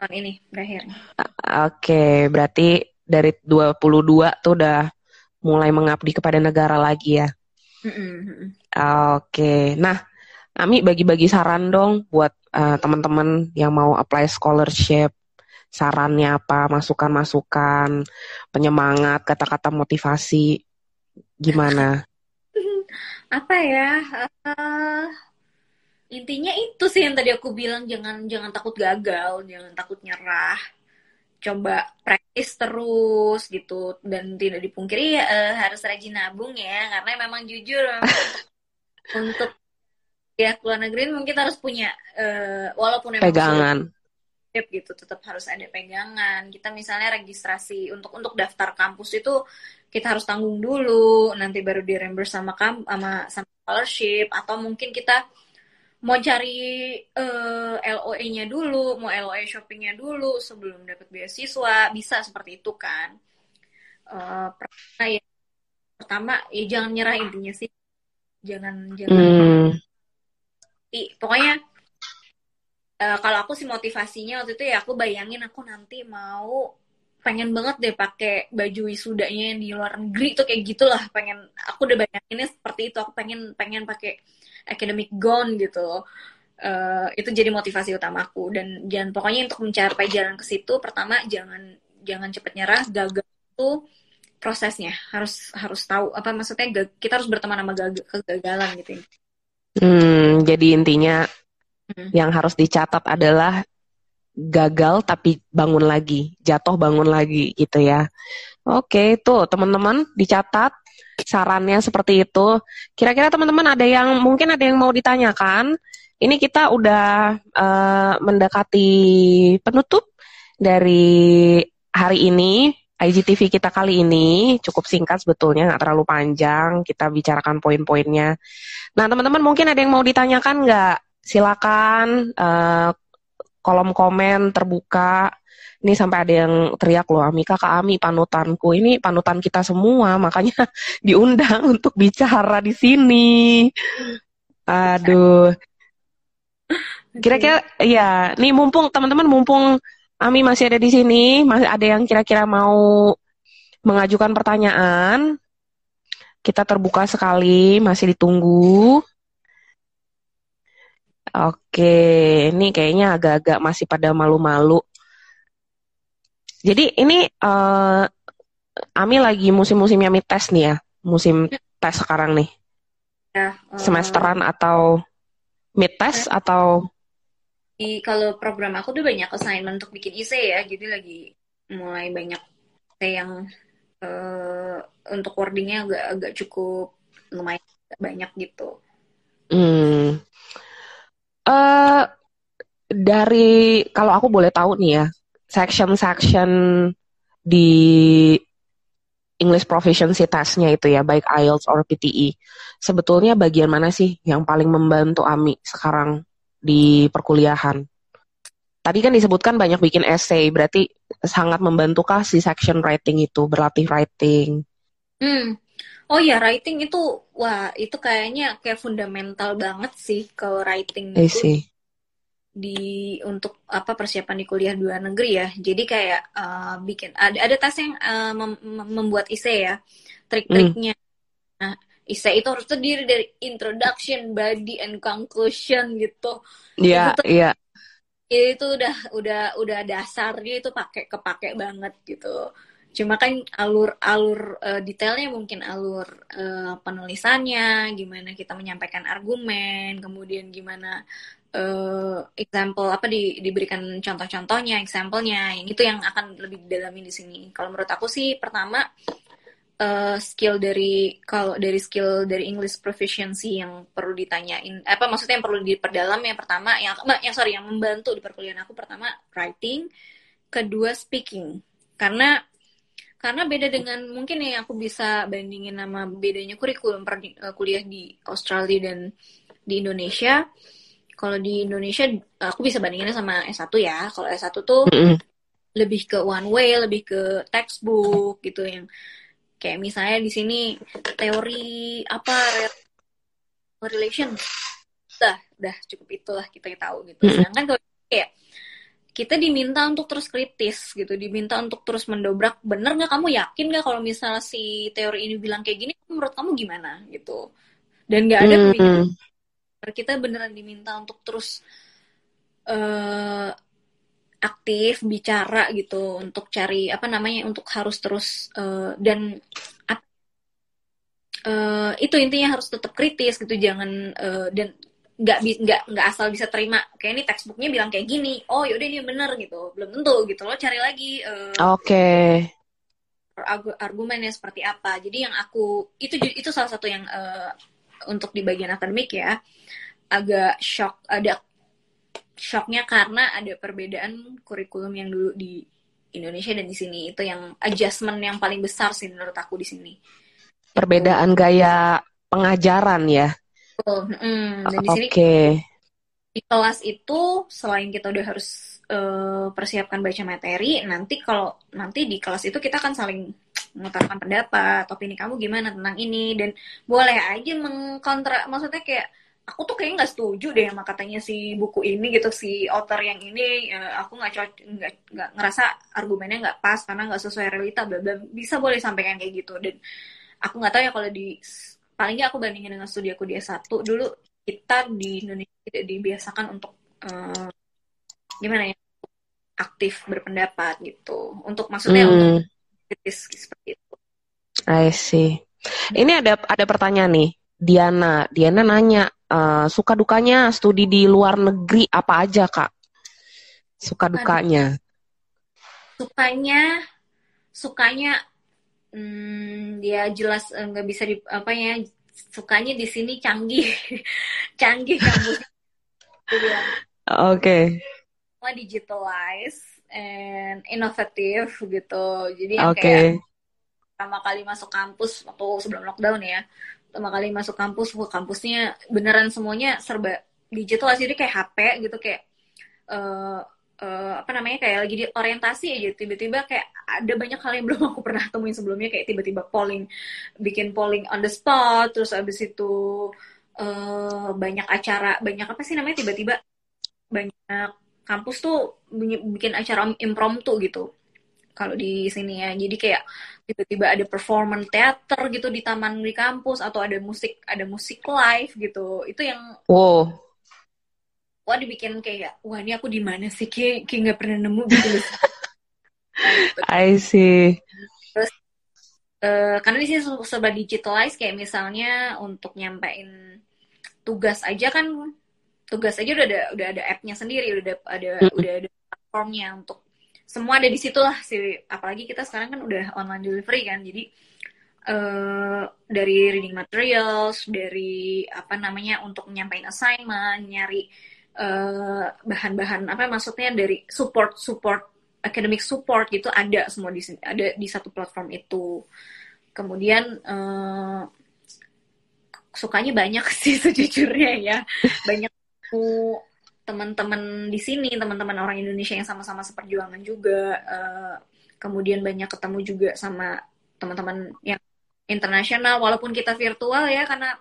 Tahun ini berakhir.
Oke, okay, berarti dari 22 tuh udah mulai mengabdi kepada negara lagi ya. Oke, nah Ami bagi-bagi saran dong buat uh, teman-teman yang mau apply scholarship. Sarannya apa? Masukan-masukan, penyemangat, kata-kata motivasi, gimana? (laughs)
apa ya? Uh, intinya itu sih yang tadi aku bilang jangan jangan takut gagal, jangan takut nyerah. coba praktis terus gitu. Dan tidak dipungkiri uh, harus rajin nabung ya. Karena memang jujur memang (laughs) untuk ya keluar negeri mungkin kita harus punya uh, walaupun
pegangan.
sulit, gitu tetap harus ada pegangan. Kita misalnya registrasi untuk untuk daftar kampus itu kita harus tanggung dulu. Nanti baru di reimburse sama kam sama sama scholarship. Atau mungkin kita mau cari uh, eh, LOE-nya dulu, mau LOE shoppingnya dulu sebelum dapat beasiswa, bisa seperti itu kan. Uh, pertama ya, pertama ya jangan nyerah intinya sih, jangan jangan. Hmm. Pokoknya uh, kalau aku sih motivasinya waktu itu ya aku bayangin aku nanti mau pengen banget deh pakai baju wisudanya di luar negeri tuh kayak gitulah pengen aku udah bayanginnya seperti itu aku pengen pengen pakai academic gown gitu uh, itu jadi motivasi utamaku dan jangan pokoknya untuk mencapai jalan ke situ pertama jangan jangan cepet nyerah gagal itu prosesnya harus harus tahu apa maksudnya kita harus berteman sama kegagalan gitu
hmm jadi intinya hmm. yang harus dicatat adalah gagal tapi bangun lagi jatuh bangun lagi gitu ya oke tuh teman-teman dicatat sarannya seperti itu. Kira-kira teman-teman ada yang mungkin ada yang mau ditanyakan? Ini kita udah uh, mendekati penutup dari hari ini. IGTV kita kali ini cukup singkat sebetulnya, nggak terlalu panjang. Kita bicarakan poin-poinnya. Nah, teman-teman mungkin ada yang mau ditanyakan nggak? Silakan uh, kolom komen terbuka ini sampai ada yang teriak loh, Amika Kak Ami panutanku. Ini panutan kita semua, makanya (laughs) diundang untuk bicara di sini. Aduh. Kira-kira ya, nih mumpung teman-teman mumpung Ami masih ada di sini, masih ada yang kira-kira mau mengajukan pertanyaan. Kita terbuka sekali, masih ditunggu. Oke, ini kayaknya agak-agak masih pada malu-malu. Jadi ini uh, Ami lagi musim-musimnya mid test nih ya, musim tes sekarang nih. Ya, uh, Semesteran atau mid test ya. atau?
Di, kalau program aku tuh banyak assignment untuk bikin IC ya, jadi lagi mulai banyak yang uh, untuk wordingnya agak agak cukup lumayan banyak gitu.
Hmm. Uh, dari kalau aku boleh tahu nih ya, section-section di English proficiency testnya itu ya, baik IELTS or PTE. Sebetulnya bagian mana sih yang paling membantu Ami sekarang di perkuliahan? Tadi kan disebutkan banyak bikin essay, berarti sangat membantukah si section writing itu, berlatih writing?
Hmm. Oh ya, writing itu, wah itu kayaknya kayak fundamental banget sih kalau writing itu di untuk apa persiapan di kuliah dua negeri ya. Jadi kayak uh, bikin ada ada tes yang uh, mem membuat IC ya. Trik-triknya. Mm. Nah, itu harus terdiri dari introduction, body and conclusion gitu.
Iya, yeah, iya.
Yeah. Itu udah udah udah dasarnya itu pakai kepake banget gitu. Cuma kan alur-alur uh, detailnya mungkin alur uh, penulisannya, gimana kita menyampaikan argumen, kemudian gimana uh, example apa di, diberikan contoh-contohnya, example-nya, yang itu yang akan lebih didalami di sini. Kalau menurut aku sih pertama uh, skill dari kalau dari skill dari English proficiency yang perlu ditanyain, apa maksudnya yang perlu diperdalam yang pertama yang yang sorry yang membantu di perkuliahan aku pertama writing, kedua speaking. Karena karena beda dengan mungkin yang aku bisa bandingin sama bedanya kurikulum per, uh, kuliah di Australia dan di Indonesia kalau di Indonesia aku bisa bandinginnya sama S1 ya. Kalau S1 tuh mm -hmm. lebih ke one way, lebih ke textbook gitu yang kayak misalnya di sini teori apa relation udah udah cukup itulah kita tahu gitu. Sedangkan kalau kayak kita diminta untuk terus kritis gitu, diminta untuk terus mendobrak. Bener nggak? Kamu yakin nggak kalau misalnya si teori ini bilang kayak gini, menurut kamu gimana? Gitu? Dan nggak ada mm -hmm kita beneran diminta untuk terus uh, aktif bicara gitu untuk cari apa namanya untuk harus terus uh, dan uh, itu intinya harus tetap kritis gitu. Jangan uh, dan nggak nggak nggak asal bisa terima. Kayak ini textbooknya bilang kayak gini oh yaudah ini bener gitu. Belum tentu gitu lo cari lagi uh,
oke. okay.
argumennya seperti apa. Jadi yang aku itu itu salah satu yang uh, untuk di bagian akademik ya. Agak shock ada shocknya karena ada perbedaan kurikulum yang dulu di Indonesia dan di sini. Itu yang adjustment yang paling besar sih menurut aku di sini.
Perbedaan gaya pengajaran ya
Oh, mm, dan di sini okay. di kelas itu selain kita udah harus uh, persiapkan baca materi, nanti kalau nanti di kelas itu kita akan saling mengutarakan pendapat, opini kamu gimana tentang ini dan boleh aja mengkontra, maksudnya kayak aku tuh kayaknya nggak setuju deh sama katanya si buku ini gitu si author yang ini uh, aku nggak cocok nggak nggak ngerasa argumennya nggak pas karena nggak sesuai realita bla bla bisa boleh sampaikan kayak gitu dan aku nggak tahu ya kalau di paling nggak aku bandingin dengan studi aku di S1 dulu kita di Indonesia tidak dibiasakan untuk uh, gimana ya aktif berpendapat gitu untuk maksudnya hmm. untuk kritis seperti itu.
I see. Ini ada ada pertanyaan nih Diana. Diana nanya uh, suka dukanya studi di luar negeri apa aja kak? Suka dukanya?
Sukanya sukanya hmm, dia jelas eh, nggak bisa di apa ya sukanya di sini canggih (laughs) canggih kamu
Oke. Okay.
Semua digitalize and inovatif gitu. Jadi okay. kayak pertama kali masuk kampus waktu sebelum lockdown ya, pertama kali masuk kampus, wah kampusnya beneran semuanya serba digital jadi kayak HP gitu kayak uh, uh, apa namanya kayak lagi di orientasi aja. Tiba-tiba kayak ada banyak hal yang (laughs) belum aku pernah temuin sebelumnya. Kayak tiba-tiba polling bikin polling on the spot terus abis itu uh, banyak acara banyak apa sih namanya tiba-tiba banyak kampus tuh bikin acara impromptu gitu kalau di sini ya. Jadi kayak tiba-tiba ada performance teater gitu di taman di kampus atau ada musik ada musik live gitu. Itu yang
wow
wah dibikin kayak wah ini aku di mana sih? Kayak kayak nggak pernah nemu gitu (laughs)
I see.
Terus uh, karena di sini serba digitalize kayak misalnya untuk nyampein tugas aja kan tugas aja udah ada udah ada app-nya sendiri udah ada, ada mm udah ada platformnya untuk semua ada di situ lah sih apalagi kita sekarang kan udah online delivery kan jadi uh, dari reading materials dari apa namanya untuk nyampein assignment nyari eh, bahan-bahan apa maksudnya dari support support academic support gitu ada semua di sini ada di satu platform itu. Kemudian uh, sukanya banyak (laughs) sih sejujurnya ya. Banyak teman-teman di sini teman-teman orang Indonesia yang sama-sama seperjuangan juga uh, kemudian banyak ketemu juga sama teman-teman yang internasional walaupun kita virtual ya karena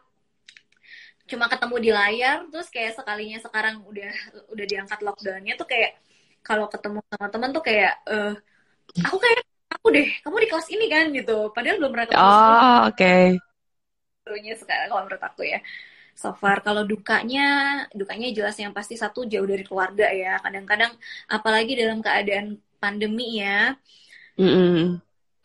cuma ketemu di layar terus kayak sekalinya sekarang udah udah diangkat lockdownnya tuh kayak kalau ketemu sama teman tuh kayak uh, aku kayak aku deh kamu di kelas ini kan gitu padahal belum pernah ketemu
oh oke okay.
serunya sekarang kalau menurut aku ya so far kalau dukanya dukanya jelas yang pasti satu jauh dari keluarga ya kadang-kadang apalagi dalam keadaan pandemi ya
mm -hmm.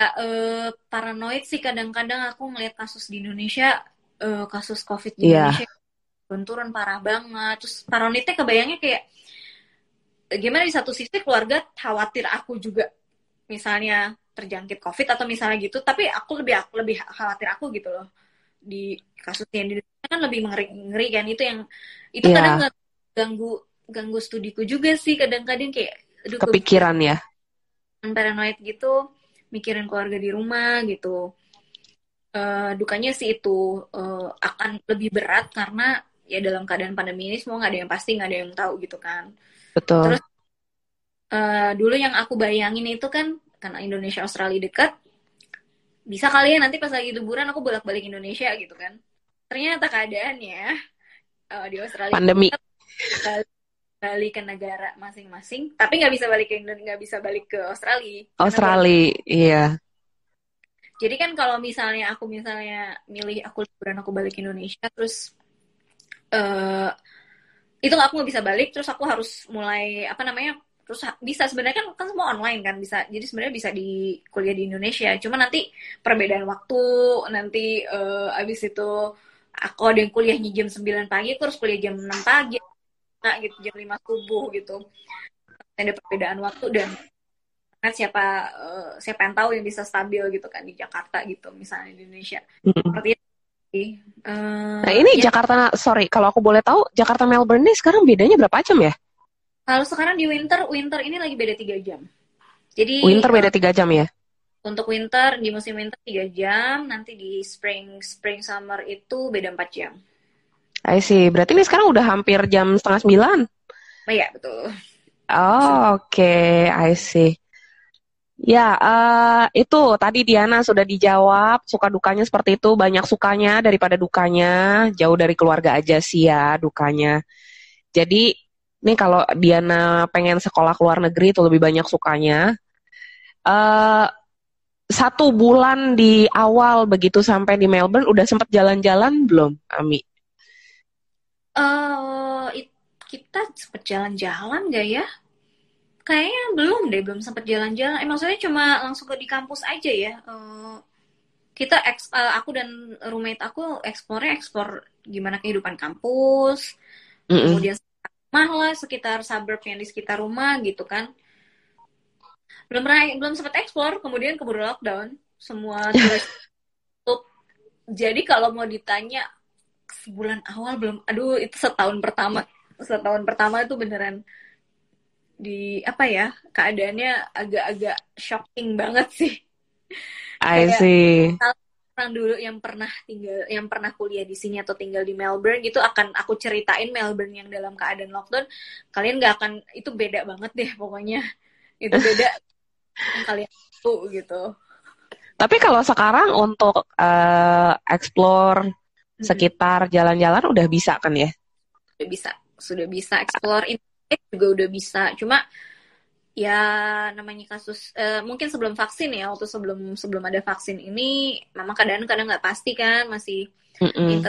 uh, paranoid sih kadang-kadang aku ngeliat kasus di Indonesia uh, kasus covid di yeah. Indonesia turun parah banget. Terus paranoidnya kebayangnya kayak gimana di satu sisi keluarga khawatir aku juga misalnya terjangkit covid atau misalnya gitu tapi aku lebih aku lebih khawatir aku gitu loh. Di kasusnya di Indonesia kan lebih mengeri kan itu yang itu yeah. kadang ganggu ganggu studiku juga sih kadang-kadang kayak
aduh, kepikiran ya?
Paranoid gitu mikirin keluarga di rumah gitu. Uh, dukanya sih itu uh, akan lebih berat karena ya dalam keadaan pandemi ini semua nggak ada yang pasti nggak ada yang tahu gitu kan.
Betul.
Terus uh, dulu yang aku bayangin itu kan karena Indonesia Australia dekat bisa kalian ya nanti pas lagi liburan aku bolak balik Indonesia gitu kan. Ternyata keadaannya uh, di Australia
pandemi.
balik, balik ke negara masing-masing tapi nggak bisa balik ke nggak bisa balik ke Australia.
Australia iya.
Jadi kan kalau misalnya aku misalnya milih aku liburan aku balik Indonesia terus uh, itu aku nggak bisa balik terus aku harus mulai apa namanya terus bisa sebenarnya kan kan semua online kan bisa jadi sebenarnya bisa di kuliah di Indonesia. Cuma nanti perbedaan waktu nanti uh, abis itu aku ada yang kuliahnya jam 9 pagi aku harus kuliah jam 6 pagi nah gitu jam 5 subuh gitu. Ada perbedaan waktu dan siapa uh, siapa yang tahu yang bisa stabil gitu kan di Jakarta gitu misalnya di Indonesia. Mm-hmm. seperti itu
uh, nah ini ya. Jakarta sorry kalau aku boleh tahu Jakarta Melbourne ini sekarang bedanya berapa jam ya?
Kalau sekarang di winter winter ini lagi beda tiga jam.
Jadi winter beda tiga jam ya?
untuk winter di musim winter tiga jam nanti di spring spring summer itu beda empat jam.
I see. Berarti ini sekarang udah hampir jam setengah sembilan?
Oh iya betul.
Oh, oke, okay. I see. Ya, uh, itu tadi Diana sudah dijawab suka dukanya seperti itu banyak sukanya daripada dukanya jauh dari keluarga aja sih ya dukanya. Jadi nih kalau Diana pengen sekolah ke luar negeri itu lebih banyak sukanya. Uh, satu bulan di awal begitu sampai di Melbourne udah sempat jalan-jalan belum, Ami?
Uh, kita sempat jalan-jalan gak ya? Kayaknya belum deh belum sempat jalan-jalan. Eh maksudnya cuma langsung ke di kampus aja ya. Uh, kita eks, uh, aku dan roommate aku explore explore gimana kehidupan kampus mm -mm. kemudian rumah lah sekitar suburb yang di sekitar rumah gitu kan. Belum belum sempat explore kemudian keburu lockdown. Semua (laughs) tutup. Jadi kalau mau ditanya sebulan awal belum aduh itu setahun pertama. Setahun pertama itu beneran di apa ya keadaannya agak-agak shocking banget sih. (laughs)
I see.
Orang dulu yang pernah tinggal, yang pernah kuliah di sini atau tinggal di Melbourne gitu akan aku ceritain Melbourne yang dalam keadaan lockdown. Kalian nggak akan itu beda banget deh pokoknya. Itu beda (laughs) kalian tuh gitu.
Tapi kalau sekarang untuk uh, explore sekitar jalan-jalan udah bisa kan ya?
Udah bisa, sudah bisa explore juga udah bisa cuma ya namanya kasus uh, mungkin sebelum vaksin ya waktu sebelum sebelum ada vaksin ini memang kadang-kadang nggak pasti kan masih mm -mm.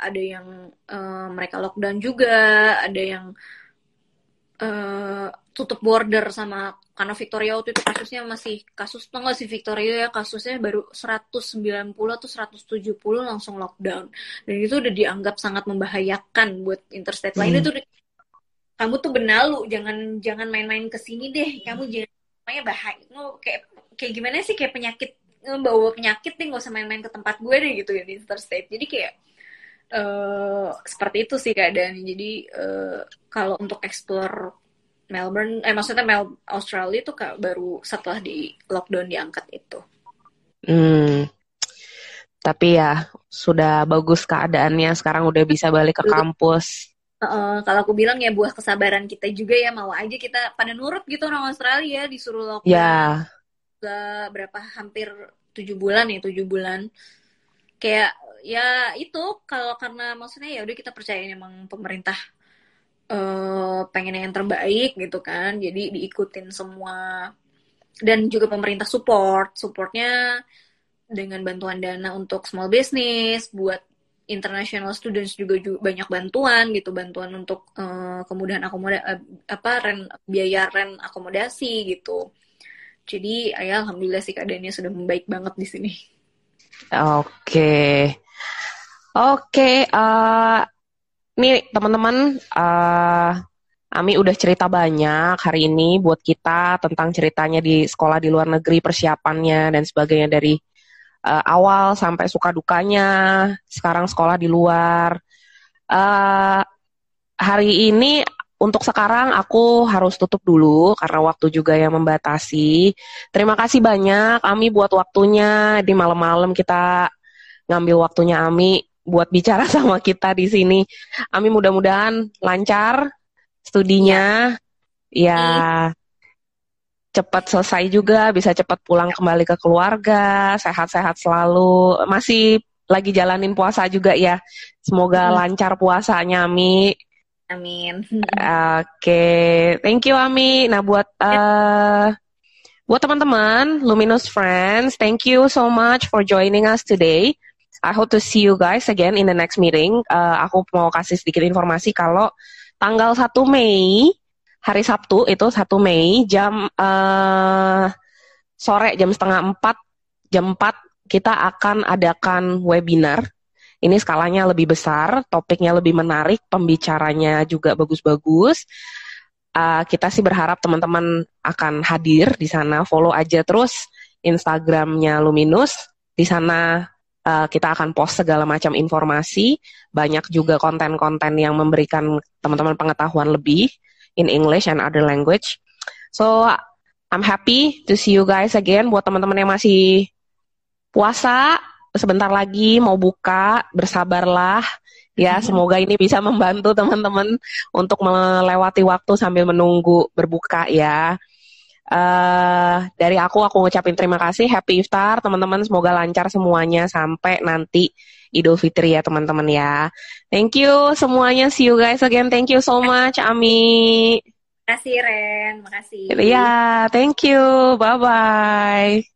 ada yang uh, mereka lockdown juga ada yang uh, tutup border sama karena Victoria waktu itu kasusnya masih kasus tengah sih Victoria ya kasusnya baru 190 atau 170 langsung lockdown dan itu udah dianggap sangat membahayakan buat interstate lain mm. itu kamu tuh benalu jangan jangan main-main ke sini deh. Kamu jangan namanya bahaya. No, kayak kayak gimana sih kayak penyakit bawa penyakit nih nggak usah main-main ke tempat gue deh gitu ya di interstate. Jadi kayak uh, seperti itu sih keadaan. Jadi uh, kalau untuk explore Melbourne eh maksudnya Mel Australia itu kak baru setelah di lockdown diangkat itu.
Hmm. Tapi ya sudah bagus keadaannya. Sekarang udah bisa balik ke kampus
Uh, kalau aku bilang ya buah kesabaran kita juga ya mau aja kita pada nurut gitu orang Australia disuruh lockdown
yeah.
ke berapa hampir tujuh bulan ya tujuh bulan kayak ya itu kalau karena maksudnya ya udah kita percaya emang pemerintah uh, pengen yang terbaik gitu kan jadi diikutin semua dan juga pemerintah support supportnya dengan bantuan dana untuk small business buat international students juga, juga banyak bantuan gitu bantuan untuk uh, kemudahan akomoda uh, apa ren biaya ren akomodasi gitu jadi ayah alhamdulillah sih keadaannya sudah membaik banget di sini
oke okay. oke okay, uh, eh, nih teman-teman Ami udah cerita banyak hari ini buat kita tentang ceritanya di sekolah di luar negeri persiapannya dan sebagainya dari uh, awal sampai suka dukanya, sekarang sekolah di luar. Uh, hari ini untuk sekarang aku harus tutup dulu karena waktu juga yang membatasi. Terima kasih banyak Ami buat waktunya di malam-malam kita ngambil waktunya Ami buat bicara (laughs) sama kita di sini. Ami mudah-mudahan lancar studinya. Ya. ya cepat selesai juga, bisa cepat pulang kembali ke keluarga, sehat-sehat selalu. Masih lagi jalanin puasa juga ya. Semoga hmm. lancar puasanya, Ami.
Amin.
Oke, okay. thank you Ami. Nah buat uh, buat teman-teman Luminous Friends, thank you so much for joining us today. I hope to see you guys again in the next meeting. Uh, aku mau kasih sedikit informasi kalau tanggal 1 Mei hari Sabtu itu 1 Mei jam uh, sore jam setengah empat jam empat kita akan adakan webinar Ini skalanya lebih besar, topiknya lebih menarik, pembicaranya juga bagus-bagus. Uh, kita sih berharap teman-teman akan hadir di sana. Follow aja terus Instagramnya Luminus. Di sana uh, kita akan post segala macam informasi. Banyak juga konten-konten yang memberikan teman-teman pengetahuan lebih in English and other language. So I'm happy to see you guys again. Buat teman-teman yang masih puasa, sebentar lagi mau buka, bersabarlah. Ya, (laughs) semoga ini bisa membantu teman-teman untuk melewati waktu sambil menunggu berbuka ya. Uh, dari aku, aku ngucapin terima kasih. Happy Iftar, teman-teman. Semoga lancar semuanya sampai nanti Idul Fitri ya, teman-teman ya. Thank you semuanya. See you guys again. Thank you so much, Ami.
Terima kasih, Ren. Makasih.
Ya, thank you. Bye-bye.